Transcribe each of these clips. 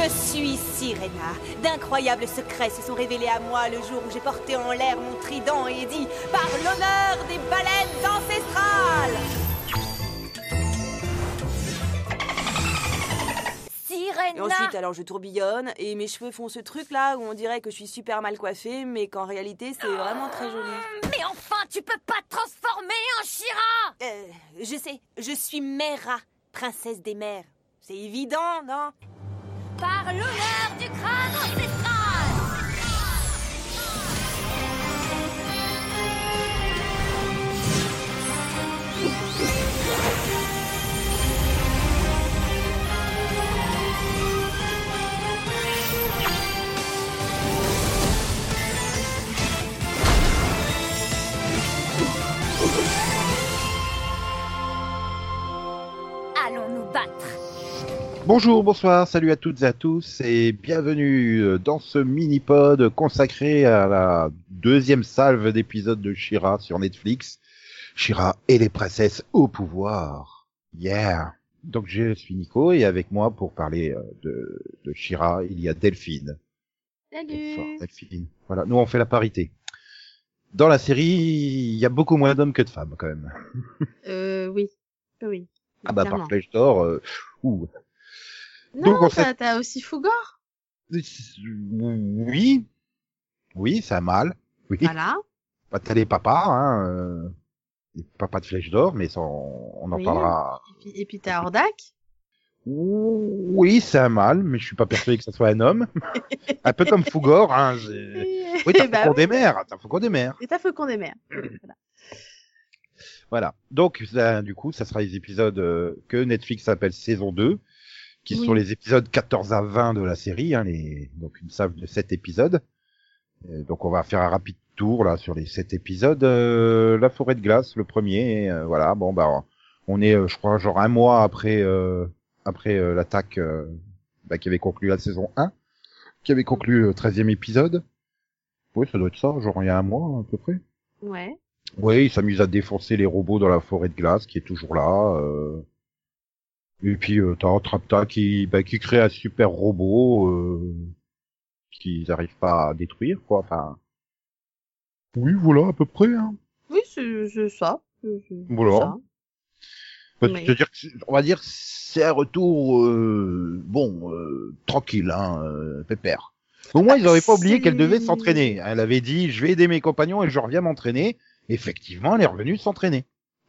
Je suis Sirena. D'incroyables secrets se sont révélés à moi le jour où j'ai porté en l'air mon trident et dit Par l'honneur des baleines ancestrales Sirena Et ensuite, alors je tourbillonne et mes cheveux font ce truc là où on dirait que je suis super mal coiffée, mais qu'en réalité c'est vraiment très joli. Mais enfin, tu peux pas te transformer en Shira Euh, je sais, je suis Mera, princesse des mers. C'est évident, non? Par l'honneur du crâne ancestral. Allons nous battre Bonjour, bonsoir, salut à toutes et à tous et bienvenue euh, dans ce mini-pod consacré à la deuxième salve d'épisodes de Shira sur Netflix. Shira et les princesses au pouvoir. Yeah. Donc je suis Nico et avec moi pour parler euh, de, de Shira, il y a Delphine. Bonsoir, Delphine. Voilà, nous on fait la parité. Dans la série, il y a beaucoup moins d'hommes que de femmes quand même. Euh, oui. Oui. Ah bah par Flèche d'Or, euh, ouh. Non, Donc, t'as fait- aussi Fougor. Oui, oui, c'est un mal. Oui. Voilà. Bah, t'as les papas, hein, euh, les papas de Flèche d'Or, mais ça, on, en Oui. parlera. Et puis, et puis t'as Hordak. Oui, c'est un mal, mais je suis pas persuadé que ça soit un homme. un peu comme Fougor, hein. Oui, t'as bah Faucon oui. des mers, t'as Faucon des mers. Et t'as Faucon des mers. Voilà. Voilà. Donc, ça, du coup, ça sera les épisodes euh, que Netflix appelle saison 2, qui Oui. sont les épisodes 14 à 20 de la série, hein, les... donc une salve de 7 épisodes. Euh, donc, on va faire un rapide tour là sur les 7 épisodes. Euh, la forêt de glace, le premier. euh, voilà. Bon, bah, on est, euh, je crois, genre un mois après euh, après l'attaque bah, qui avait conclu la saison 1, qui avait conclu le 13e épisode. Oui, ça doit être ça, genre il y a un mois à peu près. Ouais. Oui, il s'amuse à défoncer les robots dans la forêt de glace qui est toujours là. euh. Et puis euh, t'as Trapta qui, bah, qui crée un super robot euh, qu'ils n'arrivent pas à détruire, quoi. Enfin. Oui, voilà à peu près. Hein. Oui, c'est c'est ça. C'est- c'est Voilà. ça. Bah, veux dire, que c'est- on va dire c'est un retour euh, bon euh, tranquille, hein, euh, pépère. Au moins, ils n'avaient pas oublié qu'elle devait s'entraîner. Elle avait dit, je vais aider mes compagnons et je reviens m'entraîner. Effectivement, elle est revenue s'entraîner.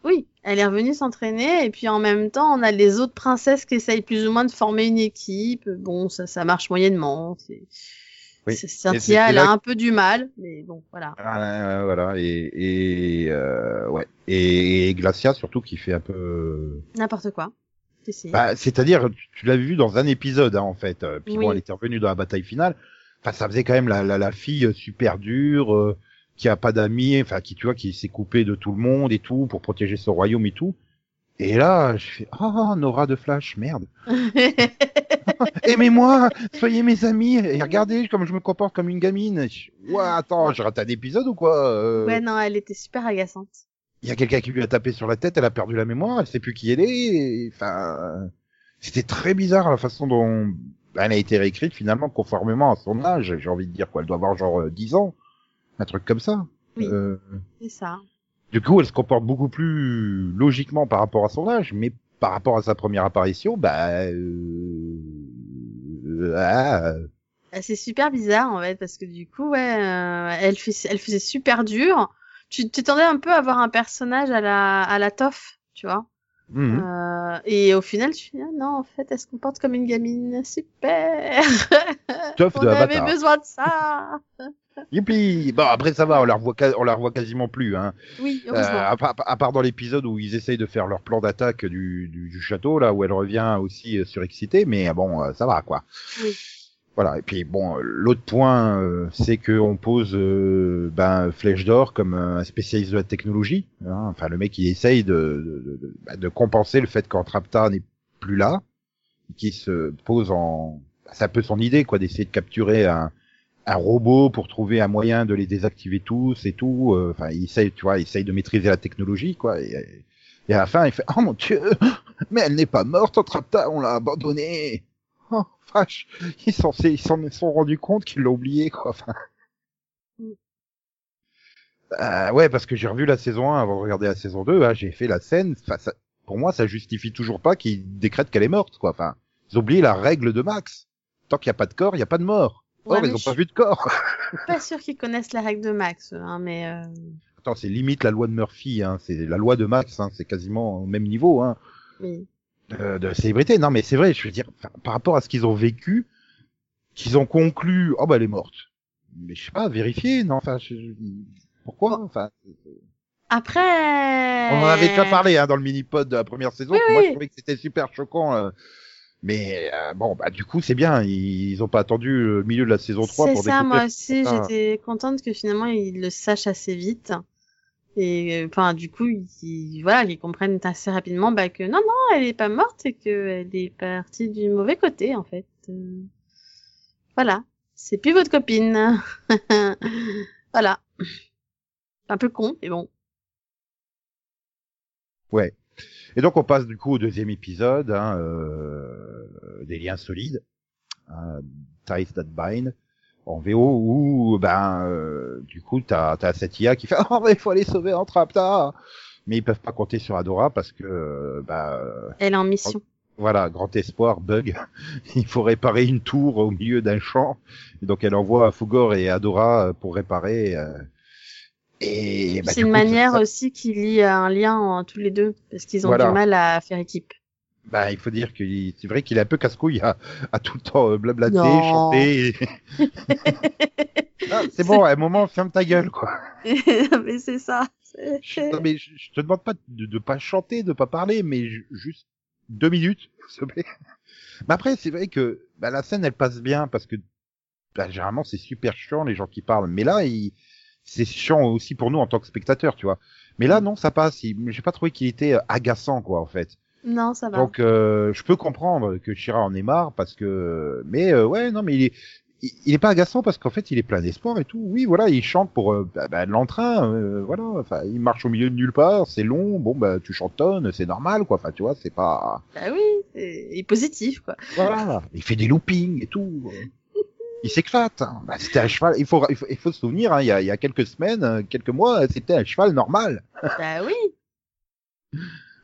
Oui, elle est revenue s'entraîner et puis en même temps, on a les autres princesses qui essayent plus ou moins de former une équipe. Bon, ça, ça marche moyennement. C'est... Oui. Cynthia, elle là a un peu du mal, mais bon, voilà. Ah, voilà et et euh, ouais et, et Glacia surtout qui fait un peu N'importe quoi. Bah, c'est-à-dire tu, tu l'as vu dans un épisode hein, en fait Euh, puis Oui. bon elle était revenue dans la bataille finale enfin ça faisait quand même la la, la fille euh, super dure euh, qui a pas d'amis enfin qui tu vois qui s'est coupée de tout le monde et tout pour protéger son royaume et tout et là je fais oh Nora de Flash merde aimez-moi soyez mes amis et regardez comme je me comporte comme une gamine Je- ouais attends j'ai raté un épisode ou quoi Euh, ouais, non, elle était super agaçante. il y a quelqu'un qui lui a tapé sur la tête, elle a perdu la mémoire, elle sait plus qui elle est. Enfin, c'était très bizarre la façon dont elle a été réécrite finalement conformément à son âge. J'ai envie de dire quoi, elle doit avoir genre euh, 10 ans, un truc comme ça. Oui. Euh, C'est ça. du coup, elle se comporte beaucoup plus logiquement par rapport à son âge, mais par rapport à sa première apparition, bah, euh, ah, Ah, C'est super bizarre en fait parce que du coup ouais euh, elle fait elle faisait super dur. Tu t'attendais un peu à voir un personnage à la à la Toph, tu vois. mhm. Euh, et au final tu dis ah, non en fait elle se comporte comme une gamine super. On avait besoin de ça. Youpi Bon après ça va, on la revoit, on la revoit quasiment plus. Hein. Oui Euh, à, part, à part dans l'épisode où ils essayent de faire leur plan d'attaque du, du, du château, là où elle revient aussi euh, surexcitée, mais bon, euh, ça va quoi. Oui. Voilà. Et puis bon, euh, l'autre point, euh, c'est que on pose euh, ben Flèche d'or comme euh, un spécialiste de la technologie. hein. Enfin, le mec il essaye de de, de, bah, de compenser le fait qu'Antrapta n'est plus là, qui se pose en, c'est un peu son idée quoi, d'essayer de capturer un un robot pour trouver un moyen de les désactiver tous et tout. euh, Enfin, il essaye, tu vois, il essaye de maîtriser la technologie, quoi. Et, et à la fin, il fait, oh mon dieu, mais elle n'est pas morte, Antrapta, on l'a abandonnée. oh, vache, ils s'en ils sont rendus compte qu'ils l'ont oublié, quoi. Enfin... Euh, ouais, parce que j'ai revu la saison 1 avant de regarder la saison 2, hein, j'ai fait la scène, ça, pour moi, ça justifie toujours pas qu'ils décrètent qu'elle est morte, quoi. Enfin, ils ont oublié la règle de Max. Tant qu'il n'y a pas de corps, il n'y a pas de mort. Ouais, Or, mais ils ont je pas vu de corps. pas sûr qu'ils connaissent la règle de Max, hein, mais euh... Attends, c'est limite la loi de Murphy, hein. c'est la loi de Max, hein. c'est quasiment au même niveau hein, oui. de, de célébrité. Non, mais c'est vrai, je veux dire, par rapport à ce qu'ils ont vécu, qu'ils ont conclu, oh bah elle est morte. Mais je sais pas, vérifier, non, enfin, je- je- pourquoi Enfin, Après, on en avait déjà parlé hein, dans le mini-pod de la première saison. Oui, Moi, oui. je trouvais que c'était super choquant. euh, mais euh, bon, bah du coup, c'est bien. Ils, ils ont pas attendu le milieu de la saison 3 C'est pour ça, découvrir. moi aussi, ça. j'étais contente que finalement ils le sachent assez vite. Et euh, enfin, du coup, ils, voilà, ils comprennent assez rapidement bah, que non, non, elle est pas morte et qu'elle est partie du mauvais côté, en fait. Euh, Voilà, c'est plus votre copine. voilà. Un peu con, mais bon. Ouais. Et donc on passe du coup au deuxième épisode, hein, euh, des liens solides, hein, Ties That Bind, en VO où ben euh, du coup t'as as cette IA qui fait oh mais il faut aller sauver Antrapta, mais ils peuvent pas compter sur Adora parce que euh, euh, Elle est en mission. voilà grand espoir bug, il faut réparer une tour au milieu d'un champ, et donc elle envoie Fugor et Adora pour réparer. euh, et bah, c'est une coup, manière ça- aussi qui lie un lien en tous les deux, parce qu'ils ont Voilà. du mal à faire équipe. Bah, il faut dire que c'est vrai qu'il est un peu casse-couille à, à tout le temps euh, blablater, Non. chanter. et- c'est bon, à un moment, ferme ta gueule, quoi. mais c'est ça. Non, mais je, je te demande pas de, de pas chanter, de pas parler, mais ju- juste deux minutes, s'il te plaît. Mais après, c'est vrai que bah, la scène, elle passe bien parce que bah, généralement, c'est super chiant les gens qui parlent. Mais là, il... c'est chiant aussi pour nous en tant que spectateurs, tu vois. Mais là, non, ça passe. J'ai pas trouvé qu'il était euh, agaçant, quoi, en fait. Non, ça va. Donc euh, je peux comprendre que Shira en ait marre parce que mais euh, ouais non mais il est il, il est pas agaçant parce qu'en fait il est plein d'espoir et tout. Oui voilà il chante pour euh, bah, bah, l'entrain euh, voilà enfin il marche au milieu de nulle part c'est long bon bah tu chantonnes c'est normal quoi enfin tu vois c'est pas Bah oui, il est positif, quoi. voilà il fait des loopings et tout. Il s'éclate. hein. Bah, c'était un cheval. Il faut, il faut, il faut se souvenir, hein, il, y a, il y a quelques semaines, euh, quelques mois, c'était un cheval normal. bah oui.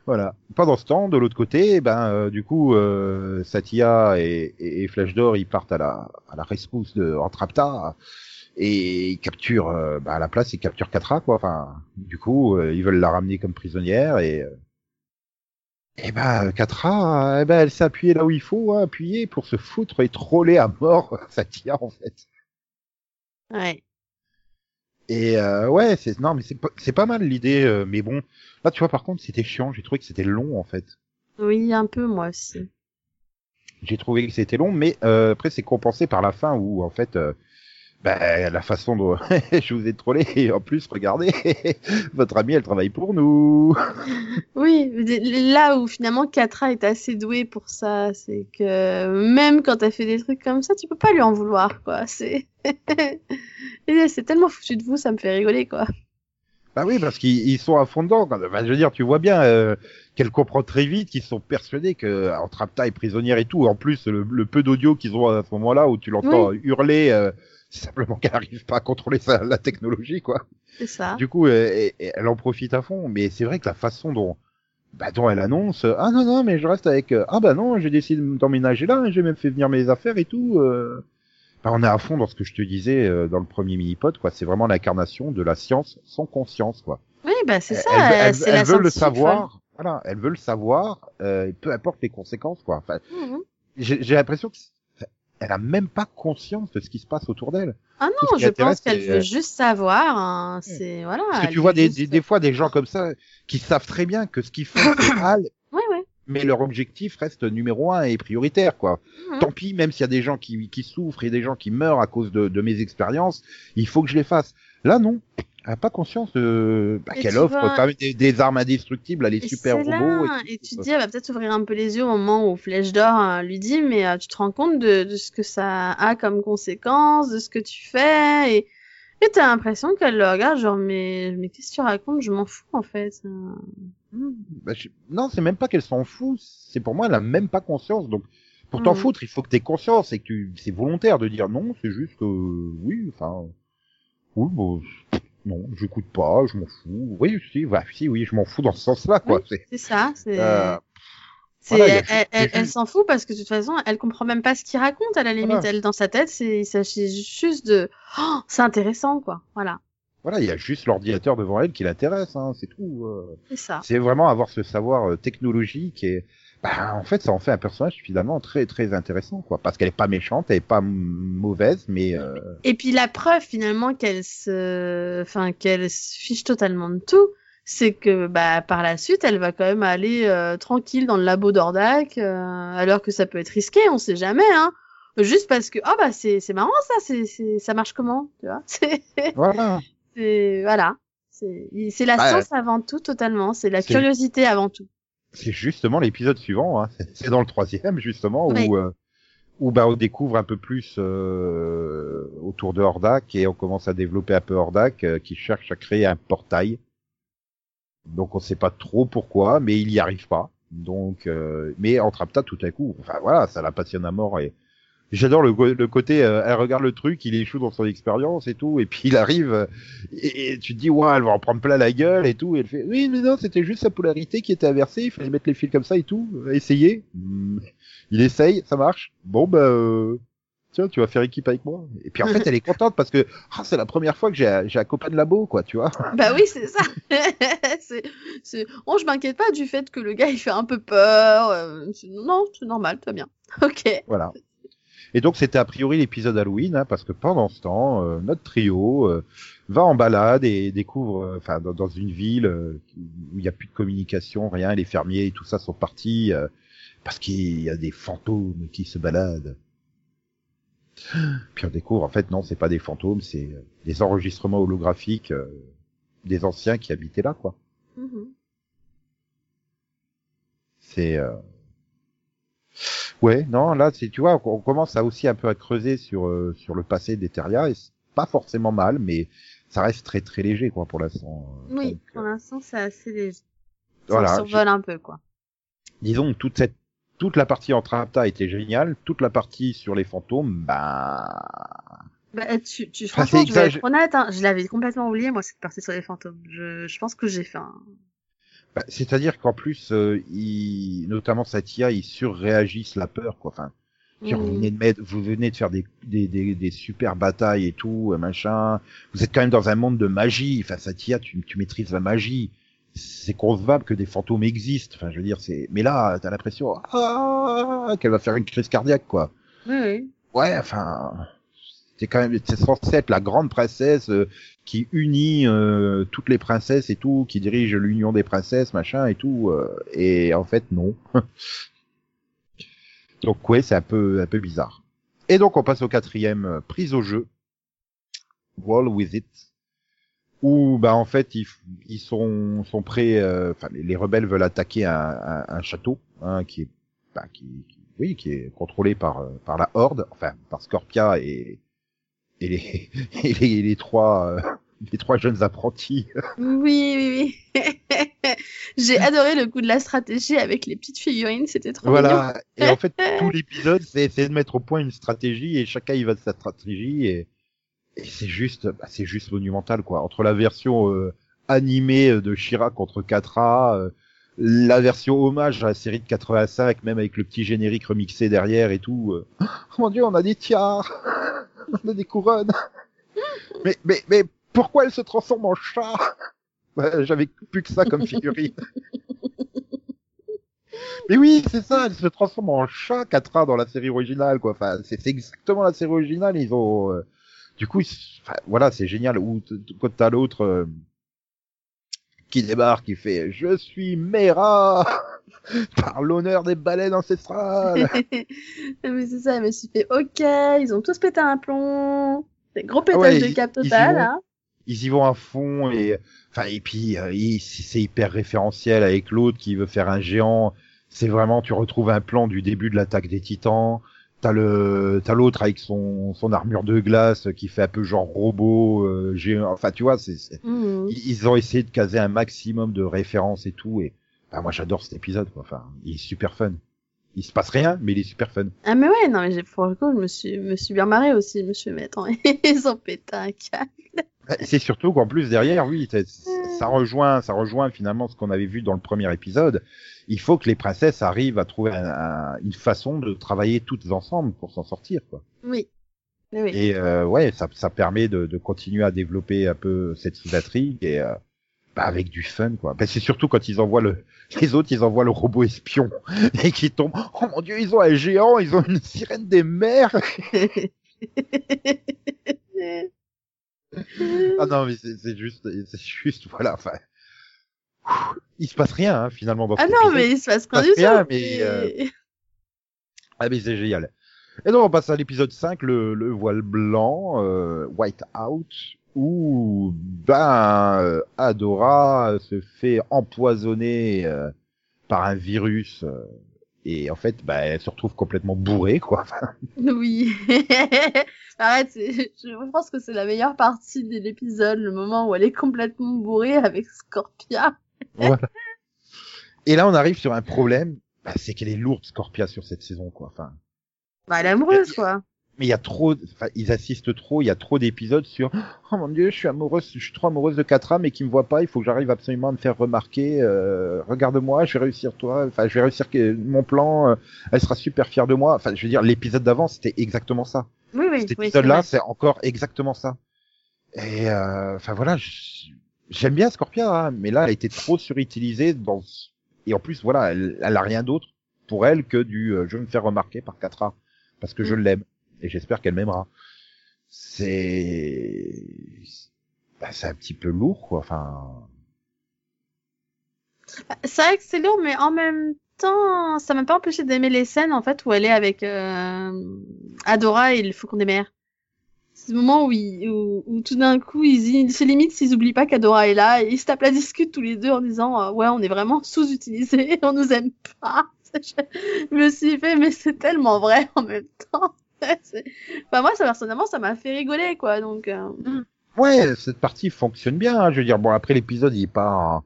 Voilà. Pendant ce temps, de l'autre côté, ben euh, du coup, euh, Satya et, et, et Flash d'Or, ils partent à la, à la rescousse de Antrapta et ils capturent, euh, ben, à la place, ils capturent Katra, quoi. Enfin, du coup, euh, ils veulent la ramener comme prisonnière et euh, et ben Katra, eh ben elle s'est appuyée là où il faut, hein, appuyer pour se foutre et troller à mort Satya en fait. Ouais. Et euh, ouais, c'est non mais c'est pas, c'est pas mal l'idée, euh, mais bon, là tu vois par contre c'était chiant, j'ai trouvé que c'était long en fait. Oui, un peu, moi aussi. J'ai trouvé que c'était long, mais euh, après c'est compensé par la fin où en fait, bah, la façon dont je vous ai trollé, et en plus regardez, votre amie elle travaille pour nous. Oui, là où finalement Katra est assez douée pour ça, c'est que même quand elle fait des trucs comme ça, tu peux pas lui en vouloir, quoi. C'est c'est tellement foutu de vous, ça me fait rigoler, quoi. Bah oui, parce qu'ils ils sont à fond dedans. Enfin, je veux dire, tu vois bien euh, qu'elle comprend très vite qu'ils sont persuadés que Antrapta est prisonnière et tout. En plus, le, le peu d'audio qu'ils ont à ce moment-là où tu l'entends hurler, euh, c'est simplement qu'elle n'arrive pas à contrôler sa, la technologie, quoi. C'est ça. Du coup, euh, elle, elle en profite à fond. Mais c'est vrai que la façon dont, bah, dont elle annonce, euh, ah non non, mais je reste avec, euh, ah bah non, j'ai décidé d'emménager là, j'ai même fait venir mes affaires et tout. Euh... Bah, on est à fond dans ce que je te disais dans le premier mini-pod, quoi. C'est vraiment l'incarnation de la science sans conscience, quoi. Oui, bah c'est ça. Elle, veut le savoir. Voilà, elle veut le savoir, euh, peu importe les conséquences, quoi. Enfin. Mhm. j'ai l'impression qu'elle a même pas conscience de ce qui se passe autour d'elle. Ah non, je pense qu'elle veut euh, juste savoir. hein, C'est voilà. Parce que elle tu vois des, juste- des, des fois des gens comme ça qui savent très bien que ce qu'ils font c'est mal, Ouais, ouais. mais leur objectif reste numéro un et prioritaire, quoi. Mhm. Tant pis, même s'il y a des gens qui, qui souffrent et des gens qui meurent à cause de, de mes expériences, il faut que je les fasse. Là, non. Elle a pas conscience de, bah, Et qu'elle offre vois- des, des armes indestructibles à les Et super robots. là, tout. et tu te dis, elle va peut-être ouvrir un peu les yeux au moment où Flèche d'Or euh, lui dit, mais euh, tu te rends compte de, de ce que ça a comme conséquence, de ce que tu fais, et, et t'as l'impression qu'elle le regarde, genre, mais, mais qu'est-ce que tu racontes, je m'en fous, en fait. Bah, je- Non, c'est même pas qu'elle s'en fout. C'est pour moi, elle a même pas conscience. Donc, pour t'en Mhm. foutre, il faut que t'aies conscience et que tu, c'est volontaire de dire non, c'est juste que, oui, enfin, oui, bon, non, j'écoute pas, je m'en fous. Oui, si, bah, si, oui, je m'en fous dans ce sens-là, quoi. Oui. C'est, ça. C'est. euh, voilà, elle, juste- elle, s'en fout parce que de toute façon, elle comprend même pas ce qu'il raconte à la limite. Voilà. Elle, dans sa tête, c'est, il s'agit juste de, oh, c'est intéressant, quoi. Voilà. voilà, il y a juste l'ordinateur devant elle qui l'intéresse, hein, c'est tout. euh. C'est ça. C'est vraiment avoir ce savoir euh, technologique et, bah, en fait, ça en fait un personnage finalement très, très intéressant, quoi. Parce qu'elle est pas méchante, elle est pas mauvaise, mais, euh, Et puis la preuve finalement qu'elle se, enfin qu'elle se fiche totalement de tout, c'est que bah par la suite elle va quand même aller euh, tranquille dans le labo d'Ordak, euh, alors que ça peut être risqué, on sait jamais, hein. Juste parce que ah bah c'est c'est marrant ça, c'est c'est ça marche comment, tu vois? C'est voilà. c'est voilà, c'est c'est la Bah, science avant tout totalement, c'est la curiosité avant tout. C'est justement l'épisode suivant, hein. c'est- dans le troisième justement où euh, où bah on découvre un peu plus euh, autour de Hordak et on commence à développer un peu Hordak euh, qui cherche à créer un portail. Donc on sait pas trop pourquoi, mais il y arrive pas. Donc euh, mais Entrapta tout à coup, enfin voilà, ça la passionne à mort et j'adore le, le côté euh, elle regarde le truc, il échoue dans son expérience et tout et puis il arrive euh, et, et tu te dis ouais, elle va en prendre plein la gueule et tout et elle fait oui mais non, c'était juste sa polarité qui était inversée, il fallait mettre les fils comme ça et tout, essayer. Hmm. Il essaye, ça marche. Bon bah euh, tiens, tu vas faire équipe avec moi. Et puis en fait, elle est contente parce que ah, c'est la première fois que j'ai un- j'ai un copain de labo quoi, tu vois. Bah oui, c'est ça. c'est, c'est... Oh, je m'inquiète pas du fait que le gars il fait un peu peur. euh, Non, c'est normal, tout va bien. Ok. Voilà. Et donc c'était a priori l'épisode Halloween, hein, parce que pendant ce temps, euh, notre trio euh, va en balade et découvre, euh, enfin dans, dans une ville euh, où il n'y a plus de communication, rien, les fermiers et tout ça sont partis euh, parce qu'il y a des fantômes qui se baladent. Puis on découvre en fait non, c'est pas des fantômes, c'est des enregistrements holographiques euh, des anciens qui habitaient là, quoi. Mhm. C'est euh... ouais, non, là, c'est tu vois, on commence à aussi un peu à creuser sur euh, sur le passé d'Eteria et c'est pas forcément mal, mais ça reste très très léger quoi pour l'instant. Oui, Donc, pour euh, l'instant c'est assez léger. Ça voilà, survole un peu quoi. disons que toute cette toute la partie entre Apta était géniale, toute la partie sur les fantômes, bah Bah, tu, tu, Enfin, franchement, c'est je vais être honnête, hein, je l'avais complètement oublié, moi, cette partie sur les fantômes. Je, je pense que j'ai fait un... Bah, C'est-à-dire qu'en plus, euh, ils, notamment Satya, ils surréagissent la peur, quoi. Enfin, Genre, vous venez de mettre, vous venez de faire des, des, des, des super batailles et tout, euh, machin. Vous êtes quand même dans un monde de magie. Enfin, Satya, tu, tu maîtrises la magie. C'est concevable que des fantômes existent. Enfin, je veux dire, c'est. Mais là, t'as l'impression ah, qu'elle va faire une crise cardiaque, quoi. Oui, oui. Ouais, enfin, c'est quand même, c'est censé être la grande princesse euh, qui unit euh, toutes les princesses et tout, qui dirige l'union des princesses, machin et tout. euh, et en fait, non. donc ouais, c'est un peu, un peu bizarre. Et donc on passe au quatrième, euh, prise au jeu, Wall with it, où bah en fait ils, ils sont, sont prêts, euh, enfin les, les rebelles veulent attaquer un, un, un château, hein, qui est, bah, qui, qui- oui, qui est contrôlé par, euh, par la Horde, enfin par Scorpia et, et les, et les, les trois, euh, les trois jeunes apprentis. Oui, oui, oui. j'ai adoré le coup de la stratégie avec les petites figurines, c'était trop mignon. Voilà. Et en fait, tout l'épisode, c'est essayer de mettre au point une stratégie et chacun y va de sa stratégie et, et c'est juste, bah, c'est juste monumental quoi. Entre la version euh, animée de Shira contre Katra, euh, la version hommage à la série de 85, même avec le petit générique remixé derrière et tout. euh, Oh mon dieu, on a des tiares, on a des couronnes. Mais, mais, mais pourquoi elle se transforme en chat? Ouais, J'avais plus que ça comme figurine. Mais oui, c'est ça, elle se transforme en chat Katra dans la série originale, quoi. Enfin, c'est exactement la série originale. Ils ont, euh, du coup, ils s- enfin, voilà, c'est génial. Ou quand t'as l'autre euh, qui débarque, qui fait "Je suis Mera par l'honneur des baleines ancestrales." Mais c'est ça, me suis fait, ok, ils ont tous pété un plomb. C'est gros pétage ouais, de ils- cap ils y total, vont. hein. ils y vont à fond et enfin et puis euh, c'est hyper référentiel avec l'autre qui veut faire un géant c'est vraiment tu retrouves un plan du début de l'attaque des titans t'as le t'as l'autre avec son son armure de glace qui fait un peu genre robot euh, géant enfin tu vois c'est c'est- Mhm. ils ils ont essayé de caser un maximum de références et tout et bah, moi j'adore cet épisode quoi enfin il est super fun il se passe rien, mais il est super fun. Ah mais ouais, non mais j'ai pour le coup, je me suis, me suis bien marré aussi. Je me suis mais attends, ils ont pété un câble. C'est surtout qu'en plus derrière, oui, ça, rejoint, ça rejoint finalement ce qu'on avait vu dans le premier épisode. Il faut que les princesses arrivent à trouver un- un- une façon de travailler toutes ensemble pour s'en sortir, quoi. Oui. Et euh, ouais, ça, ça permet de, de continuer à développer un peu cette intrigue et euh, bah, avec du fun, quoi. Ben, c'est surtout quand ils envoient le, les autres, ils envoient le robot espion et qui tombe. Oh mon dieu, ils ont un géant, ils ont une sirène des mers. Ah non, mais c'est juste, c'est juste, voilà, enfin. Il se passe rien, hein, finalement, dans ah non, mais il se passe rien du tout. mais, euh, Ah mais c'est génial. Et donc on passe à l'épisode 5, le, le voile blanc, euh, White Out, où ben euh, Adora se fait empoisonner euh, par un virus euh, et en fait ben, elle se retrouve complètement bourrée quoi. Oui. Arrête, je pense que c'est la meilleure partie de l'épisode, le moment où elle est complètement bourrée avec Scorpia. voilà. Et là on arrive sur un problème, ben, c'est qu'elle est lourde Scorpia sur cette saison quoi. Enfin, Bah, elle est amoureuse, quoi. Mais il y a trop, enfin, ils assistent trop, il y a trop d'épisodes sur oh mon dieu, je suis amoureuse, je suis trop amoureuse de Katra, mais qui me voit pas, il faut que j'arrive absolument à me faire remarquer. Euh, Regarde-moi, je vais réussir toi, enfin, je vais réussir que mon plan. euh, elle sera super fière de moi. Enfin, je veux dire, l'épisode d'avant, c'était exactement ça. Oui, oui. Cet épisode-là, c'est c'est encore exactement ça. Et euh, enfin voilà, j'aime bien Scorpia, hein, mais là, elle a été trop surutilisée dans. Et en plus, voilà, elle, elle a rien d'autre pour elle que du euh, je vais me faire remarquer par Katra parce que je Mm. l'aime et j'espère qu'elle m'aimera. C'est bah, c'est un petit peu lourd quoi. Enfin, vrai. C'est vrai que c'est lourd, mais en même temps, ça m'a pas empêché d'aimer les scènes, en fait, où elle est avec euh, Adora et le Faucon des mers. C'est le moment où, ils- où, tout d'un coup, ils, ils se limitent s'ils oublient pas qu'Adora est là, ils se tapent la discute tous les deux en disant euh, Ouais, on est vraiment sous-utilisés, on nous aime pas. Je me suis fait, mais c'est tellement vrai en même temps. Enfin, moi, ça, personnellement, ça m'a fait rigoler, quoi, donc... euh, ouais, cette partie fonctionne bien. hein. Je veux dire, bon après l'épisode, il est pas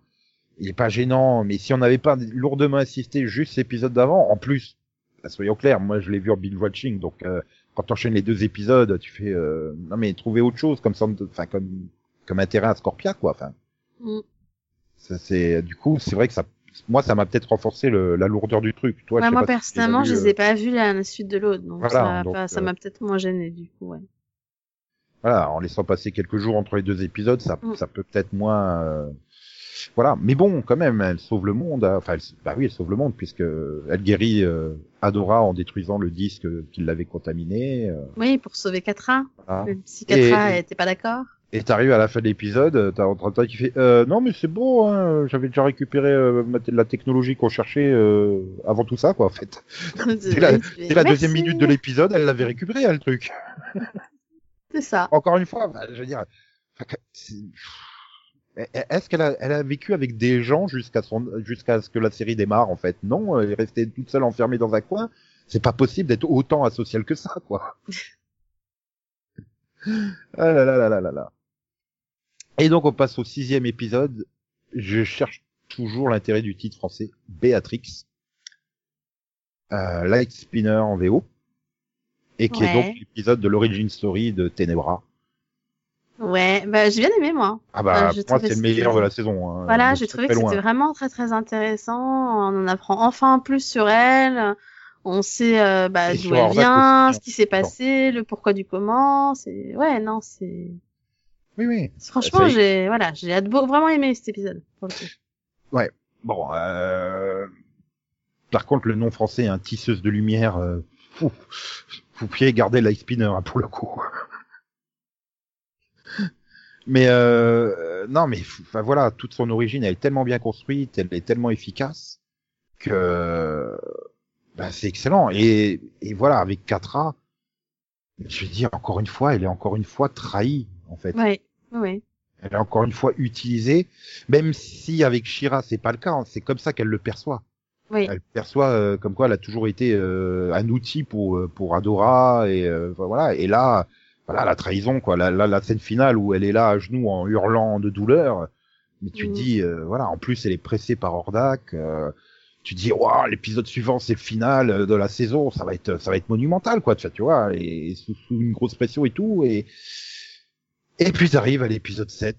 il est pas gênant, mais si on n'avait pas lourdement assisté juste l'épisode d'avant, en plus, bah, soyons clairs, moi je l'ai vu en binge watching, donc euh, quand t'enchaînes les deux épisodes, tu fais euh, non mais trouver autre chose comme ça, enfin comme comme intérêt à Scorpia quoi. Enfin, Mm. ça c'est du coup c'est vrai que ça, moi ça m'a peut-être renforcé le, la lourdeur du truc. Toi, Ouais, je sais moi, pas si personnellement, je les ai pas vus à la suite de l'autre, donc Voilà, ça m'a euh, m'a peut-être moins gêné, du coup, ouais. voilà, en laissant passer quelques jours entre les deux épisodes, ça, Mm. ça peut peut-être moins. euh, Voilà, mais bon, quand même, elle sauve le monde. hein. Enfin, elle... bah oui, elle sauve le monde puisque elle guérit euh, Adora en détruisant le disque qui l'avait contaminé. euh, Oui, pour sauver même si Katra Et- était pas d'accord. Et t'arrives à la fin de l'épisode, euh, t'as Entrata qui fait euh, non mais c'est bon, hein, j'avais déjà récupéré euh, la technologie qu'on cherchait euh, avant tout ça quoi en fait. C'est la, deuxième minute de l'épisode, elle l'avait récupéré hein, le truc. C'est ça. Encore une fois, bah, je veux dire, est-ce qu'elle a, elle a vécu avec des gens jusqu'à son, jusqu'à ce que la série démarre en fait? Non, elle est restée toute seule enfermée dans un coin. C'est pas possible d'être autant asocial que ça, quoi. ah là là là là là là. Et donc on passe au sixième épisode. Je cherche toujours l'intérêt du titre français, Béatrix. Euh, Light Spinner en VO. Et qui est donc l'épisode de l'origin story de Ténébra. Ouais, bah j'ai bien aimé moi. Ah bah, Euh, pour moi, c'est le meilleur de la saison. Hein, Voilà, j'ai trouvé que c'était vraiment très très intéressant. On en apprend enfin plus sur elle. On sait euh, bah, d'où elle vient, ce qui s'est Bon. passé, le pourquoi du comment. C'est ouais, non, c'est Oui, oui. franchement j'ai voilà, j'ai vraiment aimé cet épisode. Pour le coup. Bon, euh... par contre, le nom français, un tisseuse de lumière, euh... vous pouviez garder Light Spinner hein, pour le coup. mais euh... non, mais enfin voilà, toute son origine, elle est tellement bien construite, elle est tellement efficace que bah, c'est excellent. Et, et voilà, avec Katra, je veux dire encore une fois, elle est encore une fois trahie en fait. Ouais, ouais. Elle est encore une fois utilisée, même si avec Shira c'est pas le cas, hein, c'est comme ça qu'elle le perçoit. Oui. Elle perçoit euh, comme quoi elle a toujours été euh, un outil pour euh, pour Adora et euh, voilà. Et là, voilà la trahison quoi. La, la, la scène finale où elle est là à genoux en hurlant de douleur. Mais tu Mhm. dis euh, voilà. En plus elle est pressée par Hordak. euh, tu dis waouh l'épisode suivant c'est le final de la saison ça va être ça va être monumental quoi tu vois, tu vois et sous, sous une grosse pression et tout et et puis t'arrives à l'épisode 7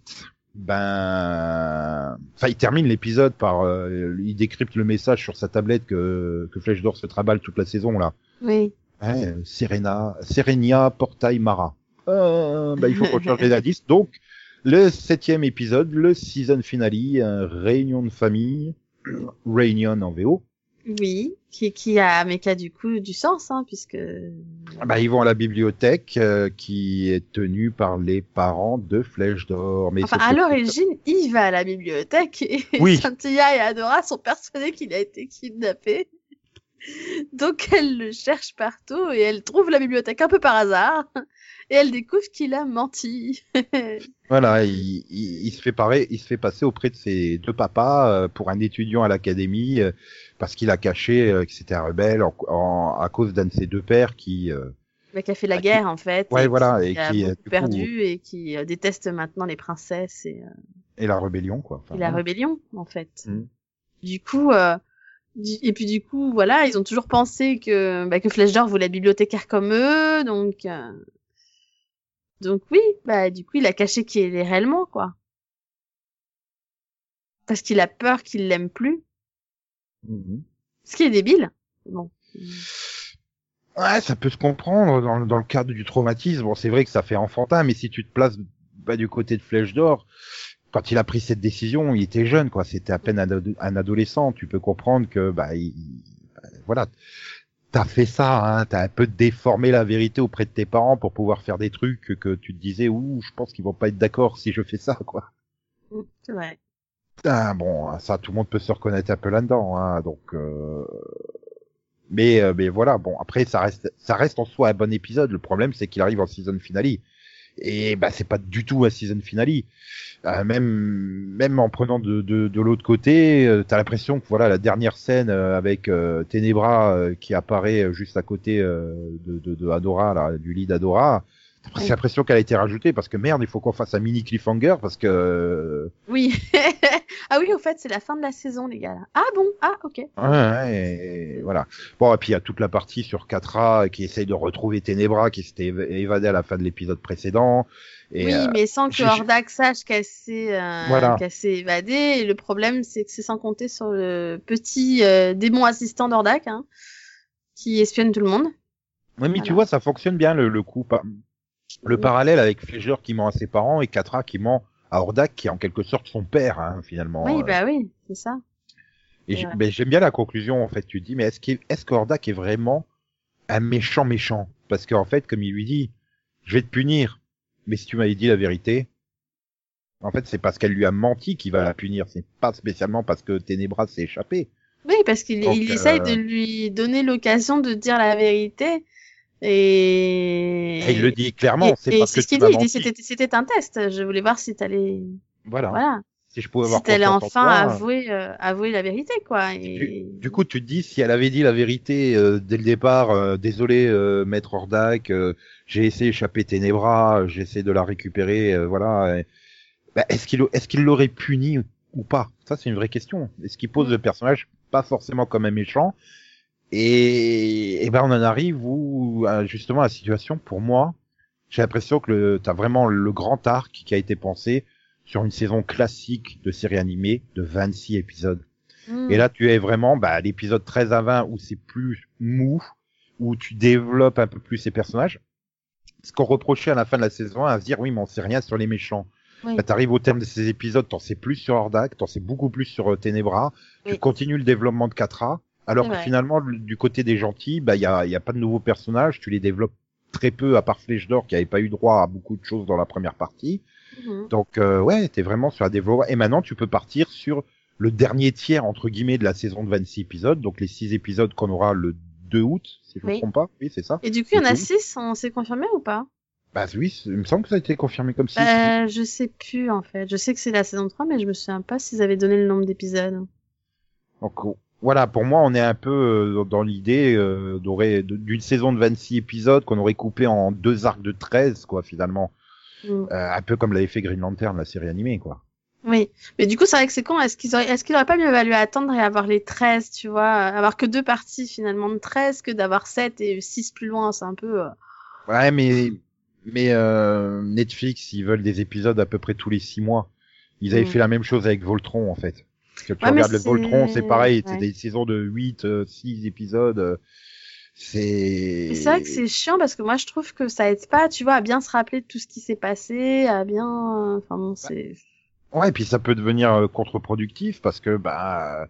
ben enfin il termine l'épisode par euh, il décrypte le message sur sa tablette que que Flèche d'Or se traballe toute la saison là Oui. Ouais, Serena, Serenia Portail Mara. Euh, bah, il faut qu'on change les indices. Donc, le septième épisode, le season finale, un réunion de famille, réunion en VO. Oui. Qui, qui a, mais qui a du coup du sens, hein, puisque. Bah, ils vont à la bibliothèque euh, qui est tenue par les parents de Flèche d'Or. Mais Enfin, à l'origine, il va à la bibliothèque et Oui. Cynthia et Adora sont persuadées qu'il a été kidnappé. Donc elle le cherche partout et elle trouve la bibliothèque un peu par hasard et elle découvre qu'il a menti. Voilà, il, il, il se fait parer, il se fait passer auprès de ses deux papas euh, pour un étudiant à l'académie euh, parce qu'il a caché euh, que c'était un rebelle en, en- à cause d'un de ses deux pères qui euh, qui a fait la qui- guerre en fait. Ouais, et voilà, qui et a qui, euh, beaucoup coup- perdu et qui euh, déteste maintenant les princesses et, et la rébellion quoi. Enfin, et la voilà. rébellion en fait. Mhm. Du coup, du- et puis du coup, voilà, ils ont toujours pensé que bah, que d'Or voulait être bibliothécaire comme eux, donc donc oui, bah du coup, il a caché qui est réellement quoi, parce qu'il a peur qu'il l'aime plus, Mhm. ce qui est débile. Bon. Ouais, ça peut se comprendre dans, dans le cadre du traumatisme. Bon, c'est vrai que ça fait enfantin, mais si tu te places bah, du côté de Flèche d'Or, quand il a pris cette décision, il était jeune, quoi. C'était à peine un, ado- un adolescent. Tu peux comprendre que, bah, il, bah, voilà, t'as fait ça, hein, t'as un peu déformé la vérité auprès de tes parents pour pouvoir faire des trucs que, tu te disais, ouh, je pense qu'ils vont pas être d'accord si je fais ça, quoi. C'est vrai. Ah, bon, ça, tout le monde peut se reconnaître un peu là-dedans, hein, donc. Euh... Mais, euh, mais voilà, bon, après, ça reste, ça reste en soi un bon épisode. Le problème, c'est qu'il arrive en season finale. Et bah, c'est pas du tout un season finale. Euh, même, même en prenant de, de, de l'autre côté, euh, t'as l'impression que voilà la dernière scène euh, avec euh, Ténébra euh, qui apparaît juste à côté euh, de, de, de Adora, là, du lit d'Adora. Oui. l'impression qu'elle a été rajoutée parce que merde, il faut qu'on fasse un mini cliffhanger parce que Oui. ah oui, au fait, c'est la fin de la saison, les gars. Ah bon? Ah ok. Ouais, ouais, et voilà. Bon, et puis il y a toute la partie sur Katra qui essaye de retrouver Ténébra qui s'était éva- évadé à la fin de l'épisode précédent. Et, oui, euh, mais sans que Hordak sache qu'elle s'est euh, Voilà. s'est évadée. Et le problème, c'est que c'est sans compter sur le petit euh, démon assistant d'Hordak, hein, qui espionne tout le monde. ouais, mais tu vois, ça fonctionne bien le, le coup. Le Oui. parallèle avec Flécheur qui ment à ses parents et Katra qui ment à Hordak qui est en quelque sorte son père, hein, finalement. Oui, Euh, bah oui, c'est ça. et ouais. j'aime bien la conclusion, en fait. Tu dis, mais est-ce que Hordak est vraiment un méchant méchant? Parce qu'en fait, comme il lui dit, je vais te punir, mais si tu m'avais dit la vérité, en fait, c'est parce qu'elle lui a menti qu'il va la punir. C'est pas spécialement parce que Ténébra s'est échappé. Oui, parce qu'il il essaye euh, de lui donner l'occasion de dire la vérité. Et, Et il le dit clairement, c'est ce qu'il dit. Dit c'était un test. Je voulais voir si t'allais Voilà. voilà Si je pouvais avoir si t'allais en enfin toi, avouer euh, avouer la vérité quoi. Et... Du coup, tu te dis, si elle avait dit la vérité euh, dès le départ, euh, désolé, euh, maître Hordak, euh, j'ai essayé d'échapper Ténébra, j'essaie de la récupérer, euh, voilà. bah, est-ce qu'il est-ce qu'il l'aurait puni ou pas? Ça, c'est une vraie question. Est-ce qu'il pose Mm. le personnage pas forcément comme un méchant? Et, et ben, on en arrive où justement la situation, pour moi, j'ai l'impression que le- t'as vraiment le grand arc qui a été pensé sur une saison classique de série animée de 26 épisodes. Hmm. Et là, tu es vraiment bah, à l'épisode 13 à 20 où c'est plus mou, où tu développes un peu plus ces personnages. Ce qu'on reprochait à la fin de la saison 1 à se dire oui, mais on sait rien sur les méchants. Oui. Bah, t'arrives au terme de ces épisodes, t'en sais plus sur Hordak, t'en sais beaucoup plus sur euh, Ténébra. Tu continues le développement de Katra, alors que finalement, le- du côté des gentils, bah il y a, y a pas de nouveaux personnages. Tu les développes très peu, à part Flèche d'Or qui avait pas eu droit à beaucoup de choses dans la première partie. Mhm. Donc euh, ouais, t'es vraiment sur la développement. Et maintenant, tu peux partir sur le dernier tiers entre guillemets de la saison de 26 épisodes, donc les 6 épisodes qu'on aura le 2 août, si je ne me trompe pas. Oui, c'est ça. Et du coup, il y en a Du coup- six, on s'est confirmé ou pas? Bah oui, il me semble que ça a été confirmé comme si. euh, Je sais plus en fait. Je sais que c'est la saison 3, mais je me souviens pas s'ils avaient donné le nombre d'épisodes. Donc voilà, pour moi, on est un peu euh, dans l'idée euh, d'une saison de 26 épisodes qu'on aurait coupé en deux arcs de 13, quoi, finalement. Mm. Euh, un peu comme l'avait fait Green Lantern, la série animée, quoi. Oui, mais du coup, c'est vrai que c'est con. Est-ce qu'ils auraient, est-ce qu'il aurait pas mieux valu attendre et avoir les 13, tu vois, avoir que deux parties finalement de 13 que d'avoir 7 et 6 plus loin, c'est un peu. Ouais, mais mais euh, Netflix, ils veulent des épisodes à peu près tous les six mois. Ils avaient Mm. fait la même chose avec Voltron en fait. Parce que tu Ouais, regardes le Voltron, c'est pareil, c'est des saisons de 8, euh, 6 épisodes. euh, C'est c'est vrai que c'est chiant parce que moi je trouve que ça aide pas, tu vois, à bien se rappeler de tout ce qui s'est passé, à bien, enfin bon, c'est. Ouais, et puis ça peut devenir euh, contre-productif parce que bah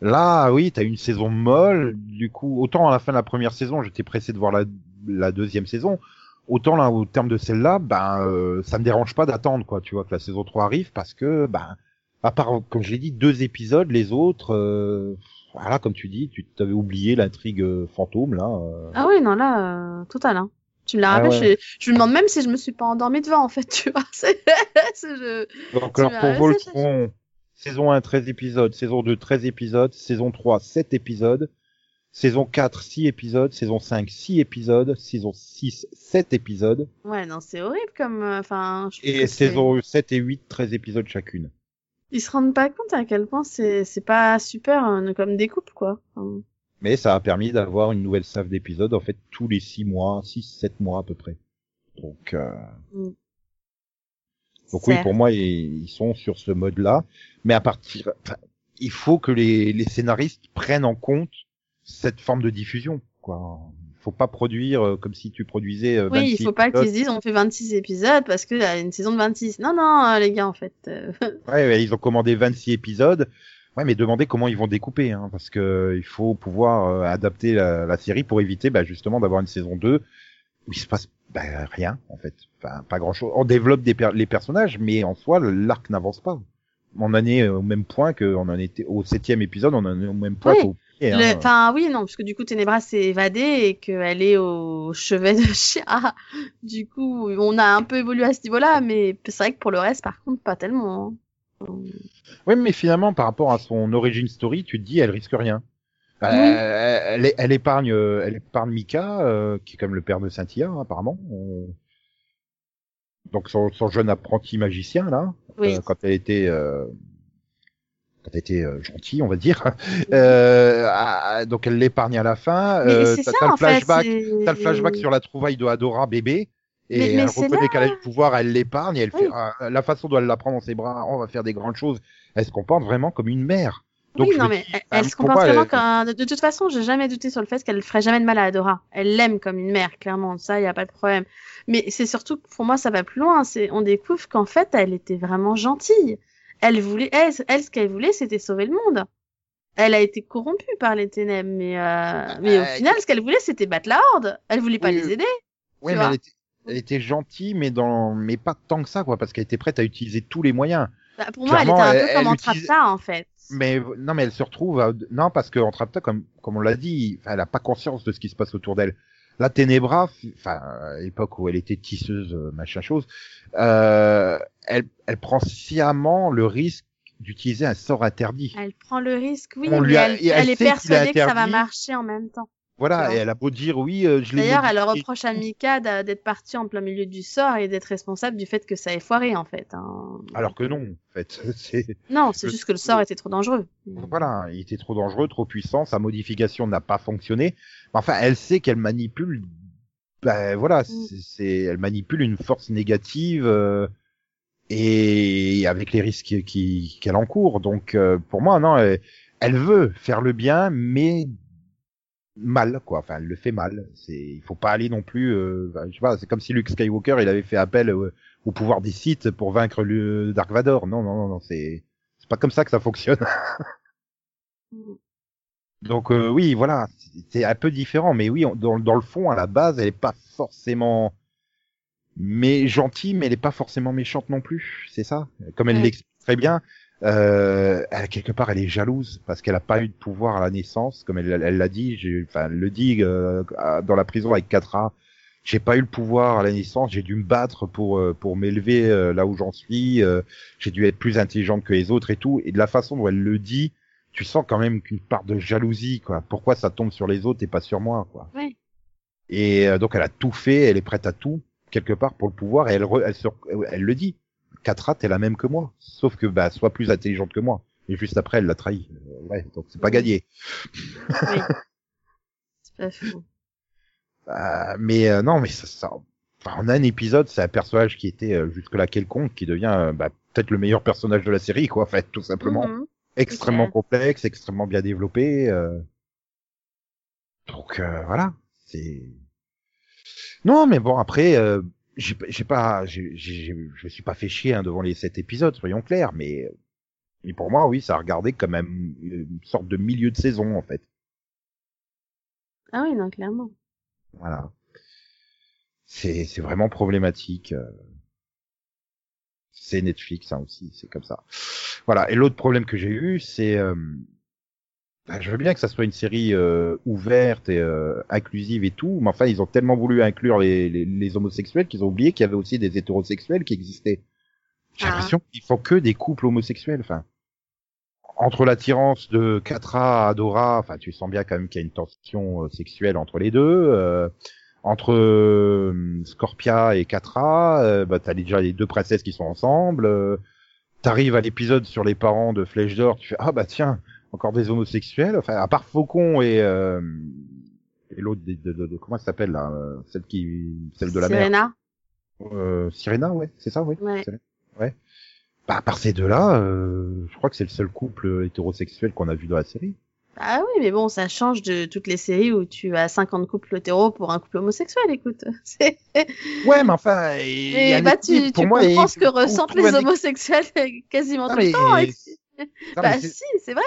là, oui, t'as une saison molle. Du coup, autant à la fin de la première saison, j'étais pressé de voir la, la deuxième saison. Autant là, au terme de celle-là, ben euh, ça me dérange pas d'attendre quoi. Tu vois que la saison 3 arrive parce que ben à part comme je l'ai dit deux épisodes, les autres, euh, voilà comme tu dis, tu t'avais oublié l'intrigue euh, fantôme là. euh. Ah oui, non là, euh, total. Hein. Tu me l'as Ah rappelé. ouais. Je, je me demande même si je me suis pas endormie devant en fait, tu vois. Je... Donc alors pour Voltron, saison 1 13 épisodes, saison 2 13 épisodes, saison 3 7 épisodes, saison 4 6 épisodes, saison 5 6 épisodes, saison 6 7 épisodes Ouais, non, c'est horrible comme, euh, enfin. et saison 7 et 8 13 épisodes chacune. Ils se rendent pas compte à quel point c'est, c'est pas super euh, comme découpe quoi. Enfin, Mais ça a permis d'avoir une nouvelle salve d'épisodes en fait tous les 6 mois, 6 7 mois à peu près. Donc euh, Donc oui, pour moi, ils ils sont sur ce mode-là. Mais à partir, enfin, il faut que les, les scénaristes prennent en compte cette forme de diffusion. Quoi. Faut pas produire euh, comme si tu produisais euh, 26 Oui, il faut pas qu'ils se disent on fait 26 épisodes parce qu'il y a une saison de 26. Non, non, euh, les gars, en fait. euh, Ouais, ouais, ils ont commandé 26 épisodes. Ouais, mais demandez comment ils vont découper, hein, parce que il faut pouvoir euh, adapter la, la série pour éviter bah, justement d'avoir une saison 2 où il se passe bah, rien en fait, enfin, pas grand chose. On développe des per- les personnages, mais en soi l'arc n'avance pas. On en est au même point qu'on en était au septième épisode, on en est au même point Oui. qu'au hein. Enfin, oui, non, parce que du coup, Ténébra s'est évadée et qu'elle est au chevet de Shira. Du coup, on a un peu évolué à ce niveau-là, mais c'est vrai que pour le reste, par contre, pas tellement. hein. Oui, mais finalement, par rapport à son origin story, tu te dis, elle risque rien. Euh, elle, épargne, euh, elle épargne Mika, euh, qui est comme le père de Cynthia, hein, apparemment. On- Donc son, son jeune apprenti magicien là, Oui. euh, quand elle était, euh, quand elle était euh, gentille, on va dire. Euh, donc elle l'épargne à la fin. Euh, t'as le flashback, t'as le flashback sur la trouvaille de Adora bébé. Et Mais- mais elle reconnaît qu'elle a le pouvoir, elle l'épargne, et elle fait Oui. ah, la façon dont elle la prend dans ses bras, on va faire des grandes choses. Elle se comporte vraiment comme une mère. Donc, oui, non, mais dis, elle, elle se comporte vraiment comme... De, de toute façon, j'ai jamais douté sur le fait qu'elle ferait jamais de mal à Adora. Elle l'aime comme une mère, clairement. Ça, y a pas de problème. Mais c'est surtout pour moi, ça va plus loin. C'est, on découvre qu'en fait, elle était vraiment gentille. Elle voulait, elle, elle ce qu'elle voulait, c'était sauver le monde. Elle a été corrompue par les ténèbres, mais, euh, mais au Euh, final, ce qu'elle voulait, c'était battre la horde. Elle voulait pas Oui, les aider. Ouais, tu mais vois. elle était, elle était gentille, mais dans, mais pas tant que ça, quoi, parce qu'elle était prête à utiliser tous les moyens. Bah, pour moi, elle était un peu elle- comme utilise- en fait. Mais non, mais elle se retrouve, à... non, parce que Entrapta, comme comme on l'a dit, elle a pas conscience de ce qui se passe autour d'elle. La Ténébra, enfin, à l'époque où elle était tisseuse, euh, machin chose, euh, elle, elle prend sciemment le risque d'utiliser un sort interdit. Elle prend le risque, oui, On mais lui a- elle, et elle elle est persuadée que ça va marcher en même temps. Voilà, et elle a beau dire oui, euh, je l'ai D'ailleurs, elle reproche à Mika d'être partie en plein milieu du sort et d'être responsable du fait que ça ait foiré, en fait. hein. Alors que non, en fait, Non, c'est le- juste que le sort était trop dangereux. voilà, il était trop dangereux, trop puissant, sa modification n'a pas fonctionné. Enfin, elle sait qu'elle manipule, ben voilà, c'est, c'est- elle manipule une force négative euh, et avec les risques qui- qu'elle encourt. Donc, euh, pour moi, non, elle, elle veut faire le bien, mais mal, quoi. Enfin, elle le fait mal. C'est, il faut pas aller non plus. Euh, ben, je sais pas, c'est comme si Luke Skywalker, il avait fait appel euh, au pouvoir des Sith pour vaincre le Dark Vador. Non, non, non, non, c'est, c'est pas comme ça que ça fonctionne. Donc euh, oui, voilà, c'est un peu différent, mais oui, on- dans, dans le fond, à la base, elle est pas forcément mais gentille, mais elle est pas forcément méchante non plus, c'est ça? Comme elle Ouais. l'explique très bien, euh, elle, quelque part, elle est jalouse parce qu'elle a pas eu de pouvoir à la naissance, comme elle elle l'a dit, enfin, elle le dit euh, dans la prison avec Catra. J'ai pas eu le pouvoir à la naissance, j'ai dû me battre pour euh, pour m'élever euh, là où j'en suis. euh, j'ai dû être plus intelligente que les autres et tout. Et de la façon dont elle le dit, tu sens quand même qu'une part de jalousie, quoi. Pourquoi ça tombe sur les autres et pas sur moi, quoi? Ouais. Et euh, donc elle a tout fait, elle est prête à tout quelque part pour le pouvoir et elle re- elle, se- elle le dit Katra, t'es la même que moi. Sauf que, bah, soit plus intelligente que moi. Et juste après, elle l'a trahi. Euh, ouais, donc c'est pas Oui. gagné. Oui. C'est pas faux. Euh, mais euh, non, mais ça, ça... Enfin, en un épisode, c'est un personnage qui était euh, jusque-là quelconque, qui devient euh, bah, peut-être le meilleur personnage de la série, quoi, en fait, tout simplement. Mhm. Extrêmement complexe, extrêmement bien développé. euh. Donc euh, voilà, c'est. Non, mais bon après, j'ai pas, j'ai, j'ai- je me suis pas fait chier hein, devant les sept épisodes, soyons clairs, mais mais pour moi, oui, ça a regardé comme un- une sorte de milieu de saison en fait. Ah oui, non, clairement. Voilà. C'est c'est vraiment problématique. euh. C'est Netflix hein, aussi, c'est comme ça. Voilà. Et l'autre problème que j'ai eu, c'est euh, bah, je veux bien que ça soit une série euh, ouverte et euh, inclusive et tout, mais enfin ils ont tellement voulu inclure les, les, les homosexuels qu'ils ont oublié qu'il y avait aussi des hétérosexuels qui existaient. J'ai Ah. l'impression qu'ils font que des couples homosexuels. Enfin, entre l'attirance de Katra à Dora, enfin tu sens bien quand même qu'il y a une tension euh, sexuelle entre les deux. euh, entre euh, Scorpia et Katra, bah t'as déjà les deux princesses qui sont ensemble. euh, T'arrives à l'épisode sur les parents de Flèche d'Or, tu fais ah bah tiens encore des homosexuels. Enfin à part Faucon et euh, et l'autre de, de, de- de- comment elle s'appelle là, euh, celle qui celle de la mer. Serena. Euh, Sirena, ouais, c'est ça, ouais. Ouais. Sirena, ouais. Bah, à part ces deux-là, euh, je crois que c'est le seul couple hétérosexuel qu'on a vu dans la série. Ah oui, mais bon, ça change de toutes les séries où tu as 50 couples hétéros pour un couple homosexuel, écoute. Ouais, mais enfin, Et un bah, tu, tu pour moi, comprends ce que ressentent les homosexuels quasiment Non, tout le temps. et- Non, mais Bah si, c'est vrai.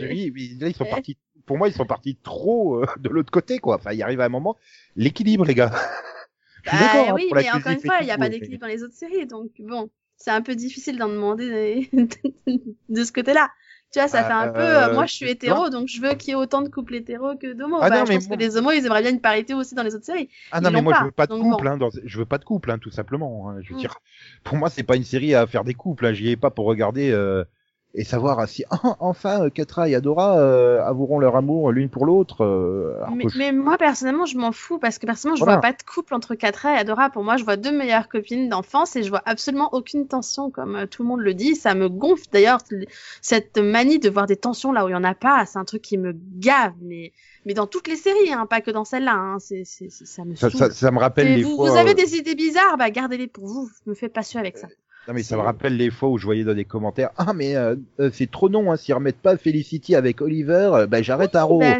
oui, oui, là, ils sont Ouais. partis. Pour moi, ils sont partis trop euh, de l'autre côté, quoi. Enfin, il arrive à un moment, l'équilibre, les gars. Je suis Bah d'accord, hein, oui, mais encore une fois, il n'y a pas mais- d'équilibre dans les autres séries, donc bon, c'est un peu difficile d'en demander de ce côté-là. Tu vois, ça Ah, fait un peu, euh, moi je suis hétéro, donc je veux qu'il y ait autant de couples hétéros que d'homos. Ah bah, je mais pense que les homos, ils aimeraient bien une parité aussi dans les autres séries. Ah non, mais moi, pas, je veux pas de couple, bon. hein, dans... je veux pas de couple, hein, tout simplement. hein. Je veux Mm. dire, pour moi, c'est pas une série à faire des couples. Hein. J'y ai pas pour regarder euh, et savoir si enfin euh, Katra et Adora euh, avoueront leur amour l'une pour l'autre. euh, Mais, que je- mais moi, personnellement, je m'en fous parce que personnellement, je Voilà. vois pas de couple entre Katra et Adora. Pour moi, je vois deux meilleures copines d'enfance et je vois absolument aucune tension, comme euh, tout le monde le dit. Ça me gonfle d'ailleurs, cette manie de voir des tensions là où il y en a pas. C'est un truc qui me gave, mais, mais dans toutes les séries, hein, pas que dans celle-là. Hein, c'est, ça me ça, saoule. ça, ça me rappelle les vous, fois. vous avez euh, des idées bizarres, bah gardez-les pour vous. Je me fais pas suer avec ça. Non mais ça me rappelle les fois où je voyais dans des commentaires ah mais euh, euh, c'est trop non hein, s'ils remettent pas Felicity avec Oliver euh, bah j'arrête Arrow. Bah,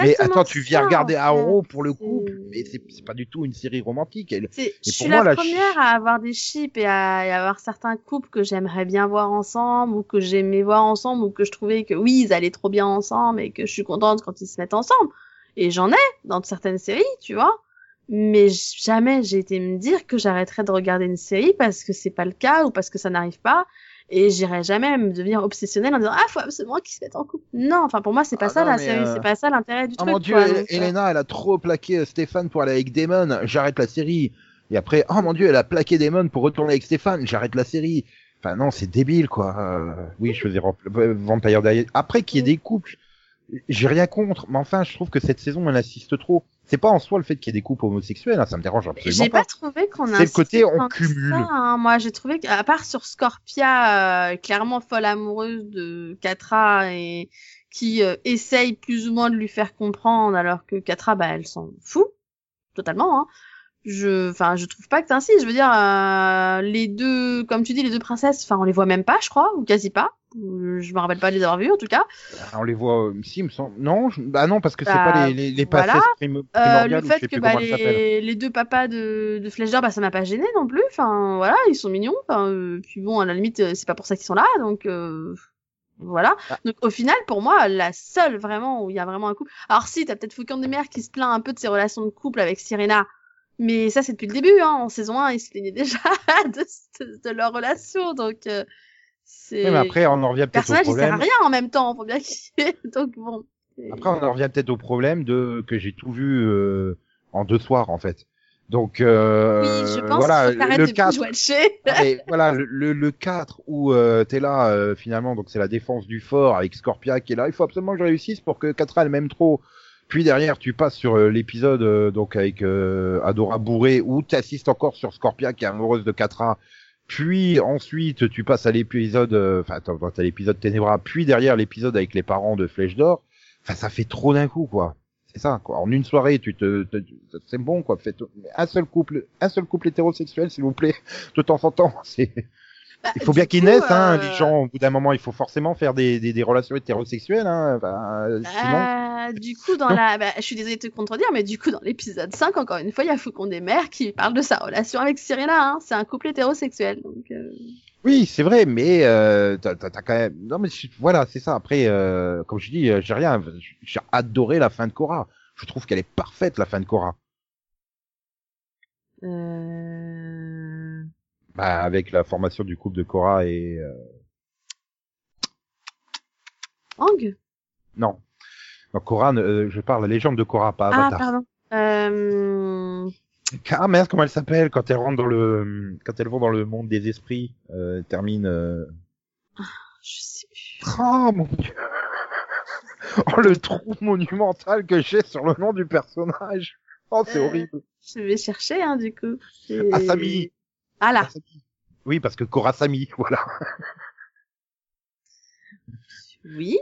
mais attends tu viens ça, regarder en Arrow pour le couple mais c'est pas du tout une série romantique. Elle- C'est- je pour suis moi, la la première à avoir des chips et à, et à avoir certains couples que j'aimerais bien voir ensemble ou que j'aimais voir ensemble ou que je trouvais que oui, ils allaient trop bien ensemble et que je suis contente quand ils se mettent ensemble. Et j'en ai dans certaines séries, tu vois. Mais jamais j'ai été me dire que j'arrêterais de regarder une série parce que c'est pas le cas ou parce que ça n'arrive pas. Et j'irai jamais me devenir obsessionnelle en disant ah faut absolument qu'ils se mettent en couple. Non, enfin pour moi c'est pas Ah ça la série, euh, c'est pas ça l'intérêt du Oh truc. mon dieu, quoi, Hel- donc, euh, Elena, elle a trop plaqué euh, Stéphane pour aller avec Damon, j'arrête la série. Et après, oh mon dieu, elle a plaqué Damon pour retourner avec Stéphane, j'arrête la série. Enfin non, c'est débile quoi. Euh, oui, je faisais Vampire Diaries. Après qu'il y ait Mm. des couples, j'ai rien contre, mais enfin, je trouve que cette saison, elle insiste trop. C'est pas en soi le fait qu'il y ait des couples homosexuels, hein, ça me dérange absolument J'ai pas. pas trouvé qu'on C'est a le côté, on cumule. ça, hein. Moi, j'ai trouvé qu'à part sur Scorpia, euh, clairement folle amoureuse de Katra et qui euh, essaye plus ou moins de lui faire comprendre, alors que Katra, bah, elle s'en fout totalement. Hein. Je, enfin, je trouve pas que ainsi. Je veux dire, euh, les deux, comme tu dis, les deux princesses, enfin, on les voit même pas, je crois, ou quasi pas. Euh, Je me rappelle pas de les avoir vues, en tout cas. On les voit, euh, si, il me semble. Non, je- bah non, parce que c'est Bah, pas les, les, les voilà. princesses prim- Euh, le fait que bah, les, les deux papas de, de Flèche d'Or, bah, ça m'a pas gêné non plus. Enfin, voilà, ils sont mignons. Enfin, euh, puis bon, à la limite, c'est pas pour ça qu'ils sont là, donc euh, voilà. Ah. Donc au final, pour moi, la seule vraiment où il y a vraiment un couple. Alors si, t'as peut-être Faucon des Mers qui se plaint un peu de ses relations de couple avec Sirena. Mais ça, c'est depuis le début, hein. En saison 1, ils se plaignaient déjà de, de, de leur relation, donc euh, c'est... Oui, mais après, on en revient peut-être au personnage, il sert à problème. rien en même temps, faut bien qu'il... donc bon... c'est- Après, on en revient peut-être au problème de que j'ai tout vu euh, en deux soirs, en fait. Donc, euh, Oui, je pense voilà, le de 4, binge-watcher. et voilà, le, le, le 4 où euh, t'es là, euh, finalement, donc c'est la défense du fort avec Scorpia qui est là. Il faut absolument que je réussisse pour que Katra elle m'aime trop. Puis derrière, tu passes sur euh, l'épisode euh, donc avec euh, Adora bourré où tu assistes encore sur Scorpia qui est amoureuse de Katra. puis ensuite tu passes à l'épisode, euh, enfin attends, t'as l'épisode Ténébra, puis derrière l'épisode avec les parents de Flèche d'Or. Enfin, ça fait trop d'un coup, quoi. C'est ça, quoi. En une soirée, tu te, te- c'est bon, quoi. Faites un seul couple, un seul couple hétérosexuel, s'il vous plaît, de temps en temps. C'est, Bah, il faut bien qu'ils naissent, hein. euh, Les gens, au bout d'un moment, il faut forcément faire des, des, des relations hétérosexuelles, hein. Euh, sinon, Euh, du coup, dans Non. la, bah, je suis désolée de te contredire, mais du coup, dans l'épisode 5, encore une fois, il y a Faucon des Mers qui parle de sa relation avec Cyrilla, hein. C'est un couple hétérosexuel, donc, euh, Oui, c'est vrai, mais euh, t'as quand même. Non, mais voilà, c'est ça. Après, euh, comme je dis, euh, j'ai rien. J'ai adoré la fin de Cora. Je trouve qu'elle est parfaite, la fin de Cora. euh... Bah, avec la formation du couple de Cora et euh, Ang? non. Non, Cora, euh, je parle la légende de Cora, pas Ah, Avatar. pardon. Euh... Ah merde, comment elle s'appelle quand elle rentre dans le, quand elles vont dans le monde des esprits, euh, termine. euh, Je sais plus. Oh mon dieu. Oh le trou monumental que j'ai sur le nom du personnage. Oh c'est Euh, horrible. Je vais chercher, hein, du coup. C'est- Asami. Ah là. Oui, parce que Korasami, voilà. Oui.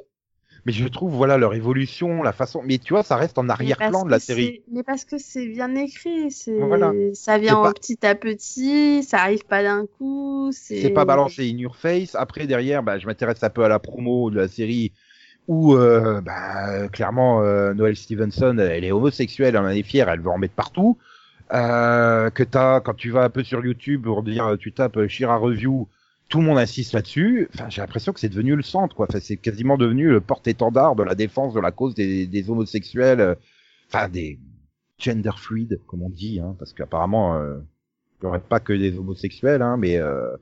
Mais je trouve, voilà, leur évolution, la façon. Mais tu vois, ça reste en arrière-plan de la série. Mais parce que c'est bien écrit, c'est Voilà. ça vient pas- petit à petit, ça arrive pas d'un coup, c'est C'est pas balancé in your face. Après, derrière, bah, je m'intéresse un peu à la promo de la série où, euh, bah, clairement, euh, Noël Stevenson, elle est homosexuelle, elle en est fière, elle veut en mettre partout. Euh, que t'as, quand tu vas un peu sur YouTube pour dire, tu tapes Shira Review, tout le monde insiste là-dessus. Enfin, j'ai l'impression que c'est devenu le centre, quoi. Enfin, c'est quasiment devenu le porte-étendard de la défense de la cause des, homosexuels, euh, enfin, des gender fluides, comme on dit, hein, parce qu'apparemment, euh, il y aurait pas que des homosexuels, hein, mais euh,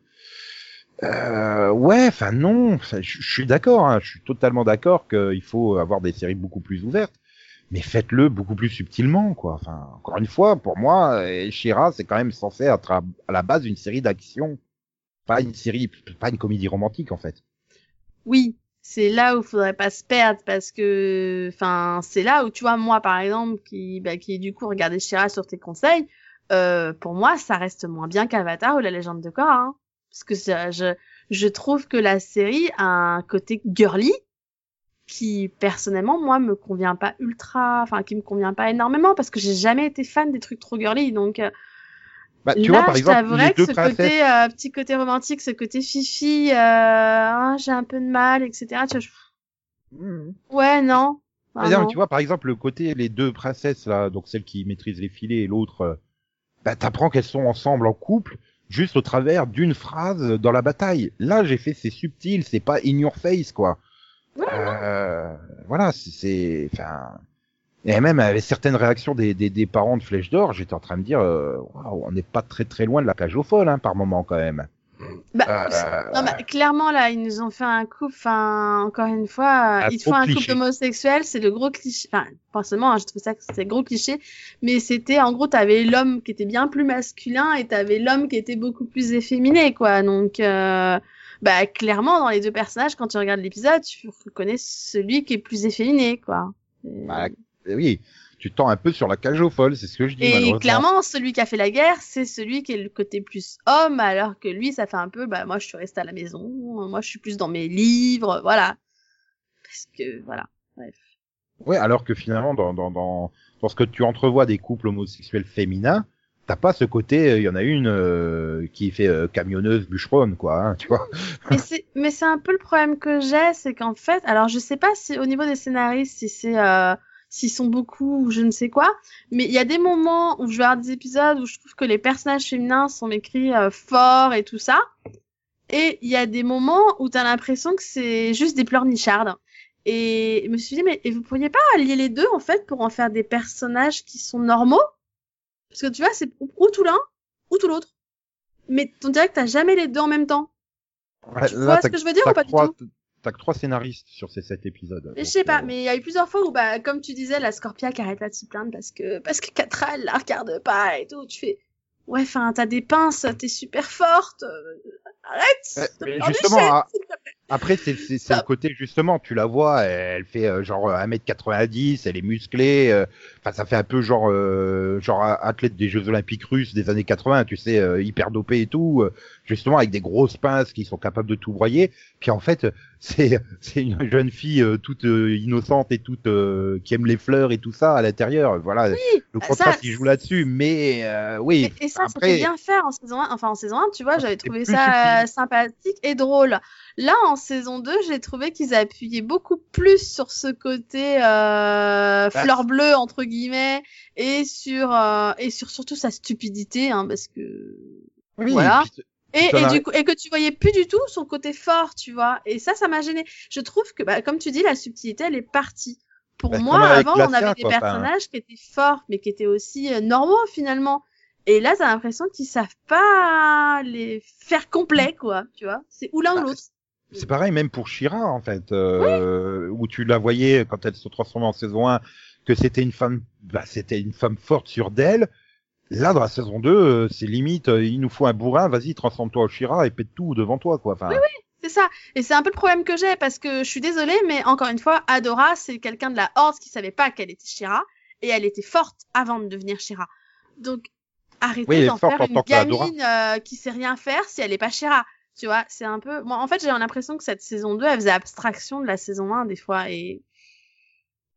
euh, ouais, enfin non, je suis d'accord, hein, je suis totalement d'accord qu'il faut avoir des séries beaucoup plus ouvertes, mais faites-le beaucoup plus subtilement, quoi. Enfin, encore une fois, pour moi, euh, Shira, c'est quand même censé être à, la base une série d'action, pas une série, pas une comédie romantique en fait. Oui, c'est là où faudrait pas se perdre parce que, enfin, c'est là où tu vois moi par exemple qui, bah, qui du coup regardé Shira sur tes conseils, euh, pour moi ça reste moins bien qu'Avatar ou la légende de Korra, hein. parce que je, je trouve que la série a un côté girly qui personnellement moi me convient pas ultra, enfin qui me convient pas énormément parce que j'ai jamais été fan des trucs trop girly donc. euh, Bah, tu Là, vois, par exemple, les que deux ce princesses. côté, euh, petit côté romantique, ce côté fifi, euh, ah, j'ai un peu de mal, etc. Tu vois, je- Mhm. Ouais, non. Ah, Par exemple, non. tu vois, par exemple, le côté, les deux princesses, là, donc celle qui maîtrise les filets et l'autre, euh, bah, t'apprends qu'elles sont ensemble en couple, juste au travers d'une phrase dans la bataille. Là, j'ai fait, c'est subtil, c'est pas in your face, quoi. Euh, voilà, c'est- c'est, enfin, et même avec certaines réactions des, des, des parents de Flèche d'Or, j'étais en train de dire, euh, waouh, on n'est pas très très loin de la cage aux folles, hein, par moment, quand même. Bah, Euh, non, bah, clairement, là, ils nous ont fait un couple, enfin, encore une fois, Un ils te font un couple homosexuel, c'est le gros cliché, enfin, forcément, hein, je trouve ça que c'était gros cliché, mais c'était, en gros, t'avais l'homme qui était bien plus masculin et t'avais l'homme qui était beaucoup plus efféminé, quoi, donc, euh, bah, clairement, dans les deux personnages, quand tu regardes l'épisode, tu reconnais celui qui est plus efféminé, quoi. Bah, oui, tu tends un peu sur la cage aux folles, c'est ce que je dis, Et clairement, celui qui a fait la guerre, c'est celui qui est le côté plus homme, alors que lui, ça fait un peu, bah, moi, je suis resté à la maison, moi, je suis plus dans mes livres, voilà. Parce que, voilà. Bref. Ouais, alors que finalement, dans, dans, dans, dans ce que tu entrevois des couples homosexuels féminins, t'as pas ce côté, il y en a une euh, qui fait euh, camionneuse bûcheronne, quoi, hein, tu vois. Mais c'est, un peu le problème que j'ai, c'est qu'en fait, alors je sais pas si au niveau des scénaristes, si c'est, euh, s'ils sont beaucoup ou je ne sais quoi, mais il y a des moments où je vais avoir des épisodes où je trouve que les personnages féminins sont écrits euh, forts et tout ça, et il y a des moments où t'as l'impression que c'est juste des pleurnichardes. Et je me suis dit, mais et vous pourriez pas allier les deux, en fait, pour en faire des personnages qui sont normaux? Parce que tu vois, c'est ou tout l'un, ou tout l'autre. Mais on dirait que t'as jamais les deux en même temps. Ouais, Tu vois ce que je veux dire ou pas du trois- tout? T'as que trois scénaristes sur ces sept épisodes. Je sais pas, euh, mais il y a eu plusieurs fois où, bah, comme tu disais, la Scorpia qui arrête pas de se plaindre parce que, parce que Katra, elle la regarde pas et tout. Tu fais, ouais, enfin, t'as des pinces, t'es super forte, euh, arrête! Mais du justement, à-. Après, c'est le côté justement, tu la vois, elle fait euh, genre 1m90, elle est musclée, euh, enfin ça fait un peu genre euh, genre athlète des Jeux Olympiques russes des années 80, tu sais, euh, hyper dopé et tout, euh, justement avec des grosses pinces qui sont capables de tout broyer. Puis en fait, c'est c'est une jeune fille euh, toute euh, innocente et toute euh, qui aime les fleurs et tout ça à l'intérieur. Voilà, le bah, contraste il joue là-dessus, mais euh, oui. Et, et ça, après, c'était bien faire en saison 1. Enfin, en saison 1, tu vois, Ah, j'avais trouvé ça euh, sympathique et drôle. Là, en saison 2, j'ai trouvé qu'ils appuyaient beaucoup plus sur ce côté euh, Bah, fleur bleue, entre guillemets, et sur, euh, et sur surtout sa stupidité, hein, parce que... oui, voilà. Et, et, du coup, et que tu voyais plus du tout son côté fort, tu vois. Et ça, ça m'a gêné. Je trouve que, bah, comme tu dis, la subtilité, elle est partie. Pour Bah, moi, avant, on avait des quoi, personnages qui étaient forts, mais qui étaient aussi euh, normaux, finalement. Et là, t'as l'impression qu'ils savent pas les faire complets, quoi, tu vois. C'est ou l'un Bah, ou l'autre. C'est pareil même pour Shira en fait, euh, où tu la voyais quand elle se transformait en saison 1 que c'était une femme, bah, c'était une femme forte sur d'elle. Là dans la saison 2, euh, c'est limite, euh, il nous faut un bourrin, vas-y transforme-toi en Shira et pète tout devant toi quoi. Enfin, C'est ça. Et c'est un peu le problème que j'ai, parce que je suis désolée, mais encore une fois, Adora, c'est quelqu'un de la Horde qui savait pas qu'elle était Shira, et elle était forte avant de devenir Shira. Donc, Oui, arrêtez d'en faire une gamine euh, qui sait rien faire si elle est pas Shira. Tu vois, c'est un peu... Moi, en fait, j'ai l'impression que cette saison 2, elle faisait abstraction de la saison 1 des fois, et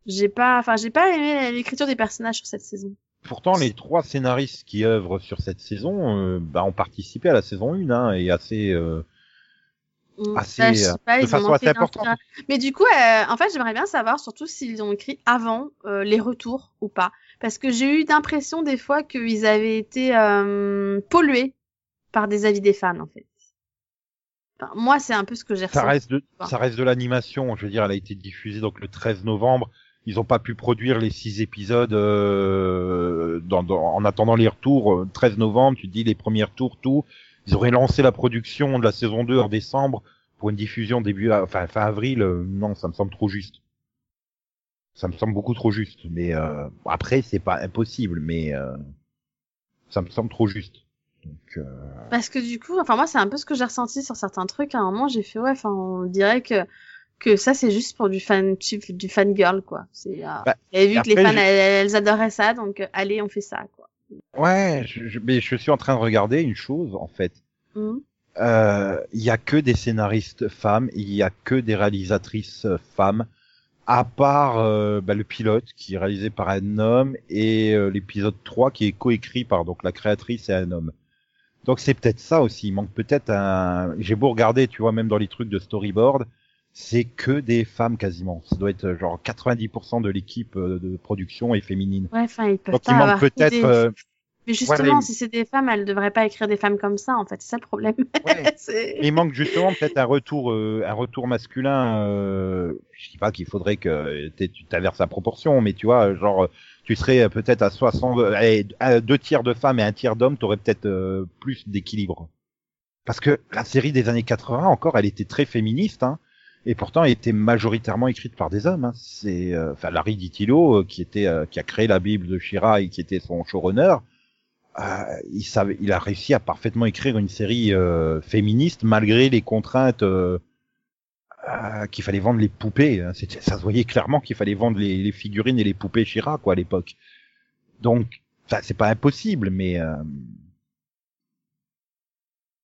j'ai pas... Enfin, j'ai pas aimé l'écriture des personnages sur cette saison. pourtant les trois scénaristes qui œuvrent sur cette saison, euh, bah, ont participé à la saison 1 hein, et assez, euh, Mm. assez, Bah, je sais euh, pas, de façon assez importante. Mais du coup, euh, en fait, j'aimerais bien savoir surtout s'ils ont écrit avant euh, les retours ou pas. Parce que j'ai eu l'impression des fois qu'ils avaient été euh, pollués par des avis des fans, en fait. Enfin, moi, c'est un peu ce que j'ai Ça ressenti. reste de, Enfin. ça reste de l'animation. Je veux dire, elle a été diffusée donc le 13 novembre. Ils ont pas pu produire les six épisodes euh, dans, dans- en attendant les retours. euh, 13 novembre, tu dis les premiers retours, tout. Ils auraient lancé la production de la saison 2 en décembre pour une diffusion début, enfin fin avril. euh, non, ça me semble trop juste. Ça me semble beaucoup trop juste. Mais euh, après, c'est pas impossible, mais euh, ça me semble trop juste. Donc, euh, Parce que du coup, enfin moi, c'est un peu ce que j'ai ressenti sur certains trucs. À un moment, j'ai fait ouais, enfin, on dirait que que ça c'est juste pour du fan du fan girl quoi. C'est euh, Bah, et vu et que les fans je- elles, elles adoraient ça, donc euh, allez, on fait ça quoi. Ouais, je, je- mais je suis en train de regarder une chose en fait. Euh, Il y a que des scénaristes femmes, il y a que des réalisatrices femmes, à part euh, bah, le pilote qui est réalisé par un homme et euh, l'épisode 3 qui est coécrit par donc la créatrice et un homme. Donc c'est peut-être ça aussi, il manque peut-être un... J'ai beau regarder, tu vois, même dans les trucs de storyboard, c'est que des femmes quasiment. Ça doit être euh, genre 90% de l'équipe euh, de production est féminine. Ouais, enfin ils peuvent Donc pas il manque peut-être... des- euh, Mais justement, si c'est des femmes, elles devraient pas écrire des femmes comme ça, en fait. C'est ça le problème. ouais, Il manque justement peut-être un retour, euh, un retour masculin. Euh, je dis pas qu'il faudrait que tu t'inverses la proportion, mais tu vois, genre, tu serais euh, peut-être à 60, euh, à deux tiers de femmes et un tiers d'hommes, t'aurais peut-être euh, plus d'équilibre. Parce que la série des années 80, encore, elle était très féministe, hein, et pourtant, elle était majoritairement écrite par des hommes. Hein. C'est, euh, enfin, Larry Ditilo, euh, qui était, euh, qui a créé la Bible de Shira et qui était son showrunner. Euh, il savait, il a réussi à parfaitement écrire une série euh, féministe malgré les contraintes euh, qu'il fallait vendre les poupées. hein. C'était, ça se voyait clairement qu'il fallait vendre les, les figurines et les poupées Shira quoi à l'époque. Donc, c'est pas impossible, mais euh...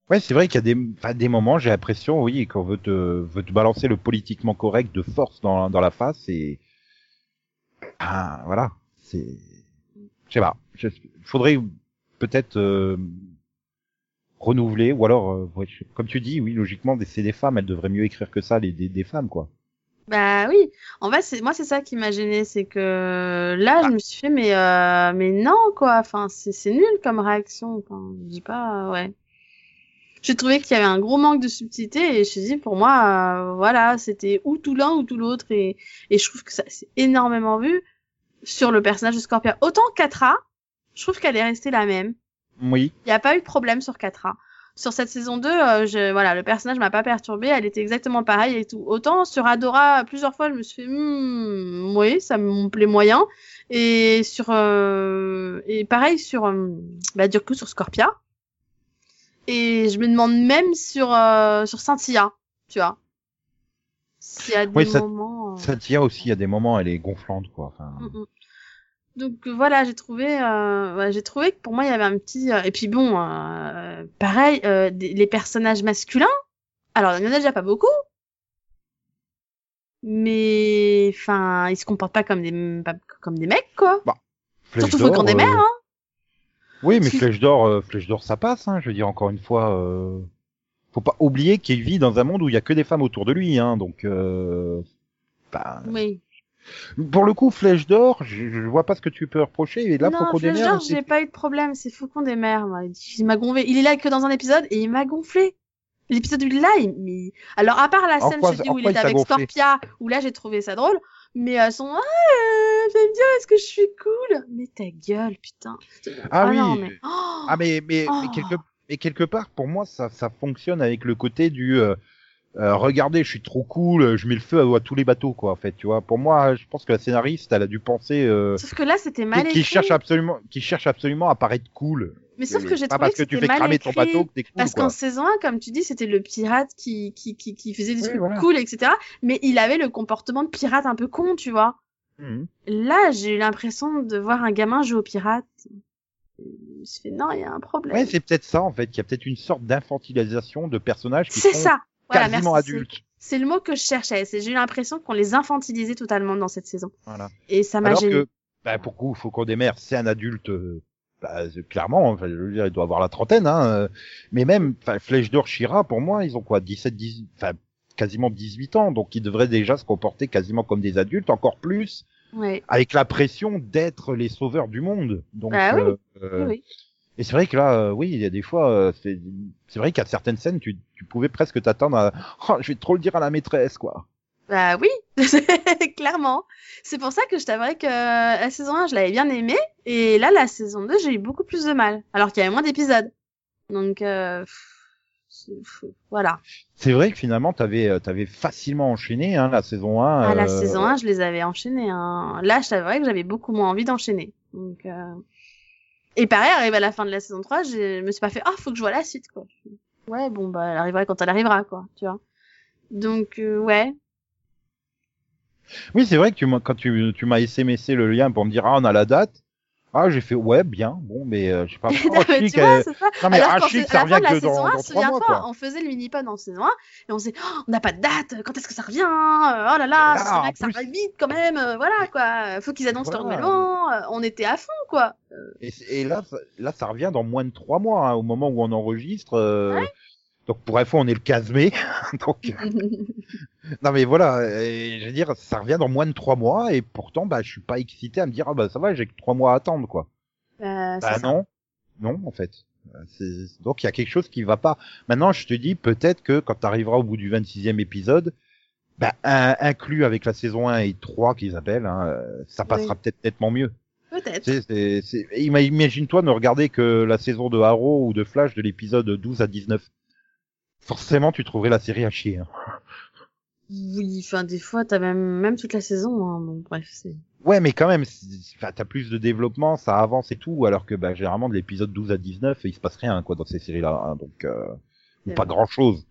ouais, c'est vrai qu'il y a des, des moments, j'ai l'impression, oui, qu'on veut te, veut te balancer le politiquement correct de force dans, dans la face et ah, voilà, c'est, je sais pas, faudrait peut-être euh, renouveler ou alors euh, comme tu dis oui logiquement c'est des femmes elles devraient mieux écrire que ça les des, des femmes quoi Bah oui. En fait, c'est moi, c'est ça qui m'a gêné, c'est que là, je me suis fait, mais euh, mais non quoi. Enfin, c'est c'est nul comme réaction. Enfin, je dis pas, ouais. J'ai trouvé qu'il y avait un gros manque de subtilité et je me suis dit, pour moi, euh, voilà, c'était ou tout l'un ou tout l'autre et et je trouve que ça s'est énormément vu sur le personnage de Scorpia. Autant Katra, je trouve qu'elle est restée la même. oui Il n'y a pas eu de problème sur Katra. Sur cette saison 2, euh, je, voilà, le personnage m'a pas perturbé, elle était exactement pareille et tout. Autant sur Adora, plusieurs fois, je me suis fait, hmm, oui, ça me plaît moyen. Et sur, euh, et pareil sur, euh, bah, du coup, sur Scorpia. Et je me demande même sur, euh, sur Cynthia, tu vois. S'il y a des Oui, ça- moments. euh, aussi, à des moments, elle est gonflante, quoi. Enfin, Mm, mm. Donc euh, voilà, j'ai trouvé, euh, j'ai trouvé que pour moi il y avait un petit. euh, et puis bon, euh, pareil, euh, des- les personnages masculins. Alors il y en a déjà pas beaucoup, mais enfin ils se comportent pas comme des pas comme des mecs quoi. Flèche Surtout Faucon d'Or, des euh, mers. Hein. Oui, mais Flèche d'Or, euh, Flèche d'Or, ça passe. Hein, je veux dire, encore une fois, euh... faut pas oublier qu'il vit dans un monde où il y a que des femmes autour de lui, hein. Donc, euh... bah, Oui. Pour le coup, Flèche d'Or, je, je vois pas ce que tu peux reprocher. Et là, non, Faucon des Flèche d'Or, j'ai pas eu de problème. C'est Faucon des mers. Moi. Il m'a gonflé. Il est là que dans un épisode et il m'a gonflé. L'épisode où il est là, il... mais- alors à part la scène quoi- je te dis, en où il est avec gonflé Scorpia, où là j'ai trouvé ça drôle, mais euh, son ah, euh, j'aime bien, est-ce que je suis cool? Mais ta gueule, putain. Ah oui. non, mais... Oh Ah mais mais, Oh. mais quelque mais quelque part pour moi ça ça fonctionne avec le côté du euh, euh, regardez je suis trop cool je mets le feu à, à tous les bateaux quoi en fait tu vois pour moi je pense que la scénariste elle a dû penser euh, Sauf que là c'était qui, mal qui écrit. cherche absolument qui cherche absolument à paraître cool Mais sauf que j'ai pas trouvé parce que, tu c'était fais mal cramer ton écrit. bateau que t'es cool Parce qu'en saison 1, comme tu dis, c'était le pirate qui, qui, qui, qui faisait des Oui, trucs voilà. cool, etc. Mais il avait le comportement de pirate un peu con, tu vois. Mhm. Là, j'ai eu l'impression de voir un gamin jouer au pirate. Je me suis fait, non, il y a un problème. ouais c'est peut-être ça en fait qu'il y a peut-être une sorte d'infantilisation de personnages qui c'est sont ça. Voilà, quasiment merci. C'est le mot que je cherchais. J'ai eu l'impression qu'on les infantilisait totalement dans cette saison. voilà Et ça m'a gêné. que bah, pour coup Faucon des mers c'est un adulte euh, bah, c'est- clairement enfin, je veux dire il doit avoir la trentaine hein euh, mais même Flèche d'or Shira pour moi ils ont quoi 17 18 enfin quasiment 18 ans donc ils devraient déjà se comporter quasiment comme des adultes encore plus Ouais. avec la pression d'être les sauveurs du monde donc Bah oui. euh, euh, Oui, oui. Et c'est vrai que là euh, oui il y a des fois euh, c'est c'est vrai qu'à certaines scènes tu tu pouvais presque t'attendre à oh, je vais trop le dire à la maîtresse quoi Bah oui, clairement. C'est pour ça que je t'avouerais que la saison 1, je l'avais bien aimée. Et là, la saison 2, j'ai eu beaucoup plus de mal. Alors qu'il y avait moins d'épisodes. Donc, euh, voilà. c'est vrai que finalement t'avais euh, t'avais facilement enchaîné hein, la saison 1 À la euh, saison 1, je les avais enchaînés. Hein. Là, je t'avouerais que j'avais beaucoup moins envie d'enchaîner. Donc, euh... Et pareil, arrivé à la fin de la saison 3, je me suis pas fait « Ah, faut que je vois la suite, quoi. » Ouais, bon, bah, elle arrivera quand elle arrivera, quoi, tu vois. Donc, euh, ouais. Oui, c'est vrai que tu quand tu, tu m'as SMSé le lien pour me dire, ah, on a la date. Ah, j'ai fait, ouais, bien, bon, mais, euh, je sais pas. Non, mais chic, tu vois, c'est ça. non, mais Alors sais- ça revient que dans, saison 1, dans trois mois, souviens-toi, quoi. on faisait le mini-pod en saison 1 et on se disait oh, on n'a pas de date, quand est-ce que ça revient Euh, Oh là là, en bien que ça arrive vite quand même, euh, voilà quoi. Faut qu'ils annoncent Voilà. an, euh, on était à fond quoi. Et, c'est- et là, ça, là, ça revient dans moins de trois mois, hein, au moment où on enregistre. euh, Donc, pour info, on est le 15 mai. donc, non, mais voilà, et je veux dire, ça revient dans moins de trois mois, et pourtant, bah, je suis pas excité à me dire, ah, bah, ça va, j'ai que trois mois à attendre, quoi. Euh, Bah, ça. non. Non, en fait. Donc il y a quelque chose qui va pas. Maintenant, je te dis peut-être que quand tu arriveras au bout du 26e épisode, bah, un- inclus avec la saison 1 et 3 qu'ils appellent, hein, ça passera Oui. peut-être nettement mieux. Peut-être. Imagine-toi ne regarder que la saison de Arrow ou de Flash de l'épisode 12 à 19. Forcément, tu trouverais la série à chier. hein. Oui, enfin des fois t'as même même toute la saison. Hein. Bon bref, c'est. Ouais, mais quand même, t'as plus de développement, ça avance et tout, alors que bah, généralement de l'épisode 12 à 19, il se passe rien quoi dans ces séries-là, hein, donc euh, ou pas vrai. grand-chose,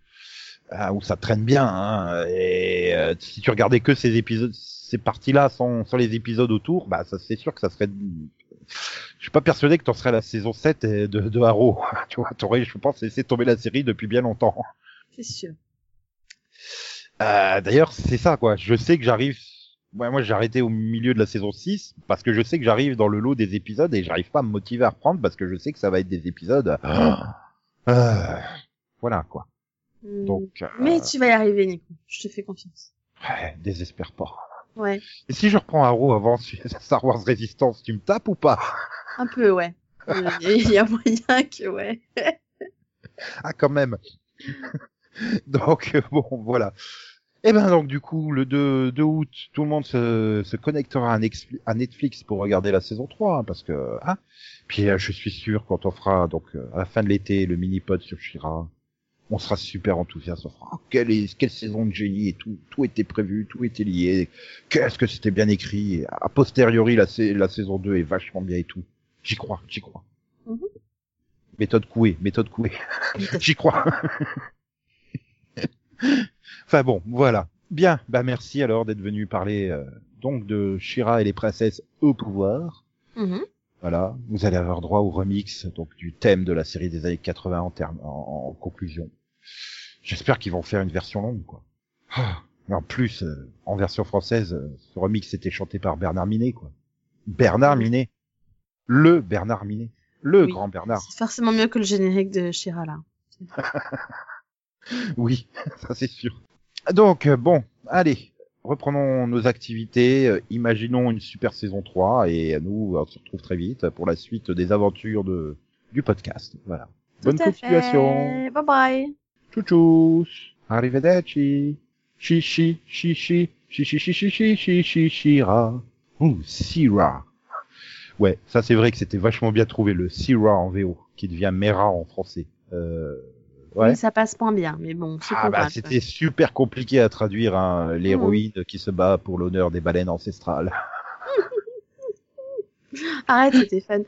où ça traîne bien. Hein, et euh, si tu regardais que ces épisodes, ces parties-là sans, sans les épisodes autour, bah ça c'est sûr que ça serait. Je suis pas persuadé que t'en serais à la saison 7 de, de Arrow. tu vois, t'aurais, je pense, laissé tomber la série depuis bien longtemps. C'est sûr. Euh, D'ailleurs, c'est ça, quoi. Je sais que j'arrive. Ouais, moi, j'ai arrêté au milieu de la saison 6 parce que je sais que j'arrive dans le lot des épisodes et j'arrive pas à me motiver à reprendre parce que je sais que ça va être des épisodes. Euh, voilà, quoi. Hmm. Donc, euh, Mais tu vas y arriver, Nico. Je te fais confiance. ouais, désespère pas. Ouais. Et si je reprends Arrow avant Star Wars Resistance, tu me tapes ou pas? Un peu, ouais. Il y a moyen que, ouais. Ah, quand même. donc, euh, bon, voilà. Et ben donc du coup, le 2, 2 août, tout le monde se, se connectera à, Netflix pour regarder la saison 3, hein, parce que... Hein Puis euh, je suis sûr, quand on fera donc euh, à la fin de l'été le mini-pod sur Shira, on sera super enthousiaste. On fera, oh, quelle, est, quelle saison de génie et tout, tout était prévu, tout était lié. Qu'est-ce que c'était bien écrit. Et a posteriori, la saison 2 est vachement bien et tout. J'y crois, j'y crois. Mhm. Méthode couée, méthode couée. J'y crois. enfin bon, voilà. Bien, bah merci alors d'être venu parler euh, donc de Shira et les princesses au pouvoir. Mhm. Voilà, vous allez avoir droit au remix donc du thème de la série des années 80 en termes en, en conclusion. J'espère qu'ils vont faire une version longue quoi. Ah, mais en plus euh, en version française, euh, ce remix était chanté par Bernard Minet quoi. Bernard Minet, le Bernard Minet, le Oui. grand Bernard. C'est forcément mieux que le générique de Shira là. Oui, ça c'est sûr. Donc euh, bon, allez, reprenons nos activités, euh, imaginons une super saison 3 et nous on se retrouve très vite pour la suite des aventures de du podcast. Voilà. Bonne Tout à continuation. fait. Bye bye. Tchou Arrivederci. Chichi, chichi, chichi, chichi, chichi, chichi, chira. Ouh, Sira. Ouais, ça c'est vrai que c'était vachement bien trouvé le Sira en VO, qui devient Mera en français. Euh, ouais. Ça passe moins bien, mais bon, c'est Ah pas bah c'était super compliqué à traduire hein, l'héroïne qui se bat pour l'honneur des baleines ancestrales. Arrête, c'était fun.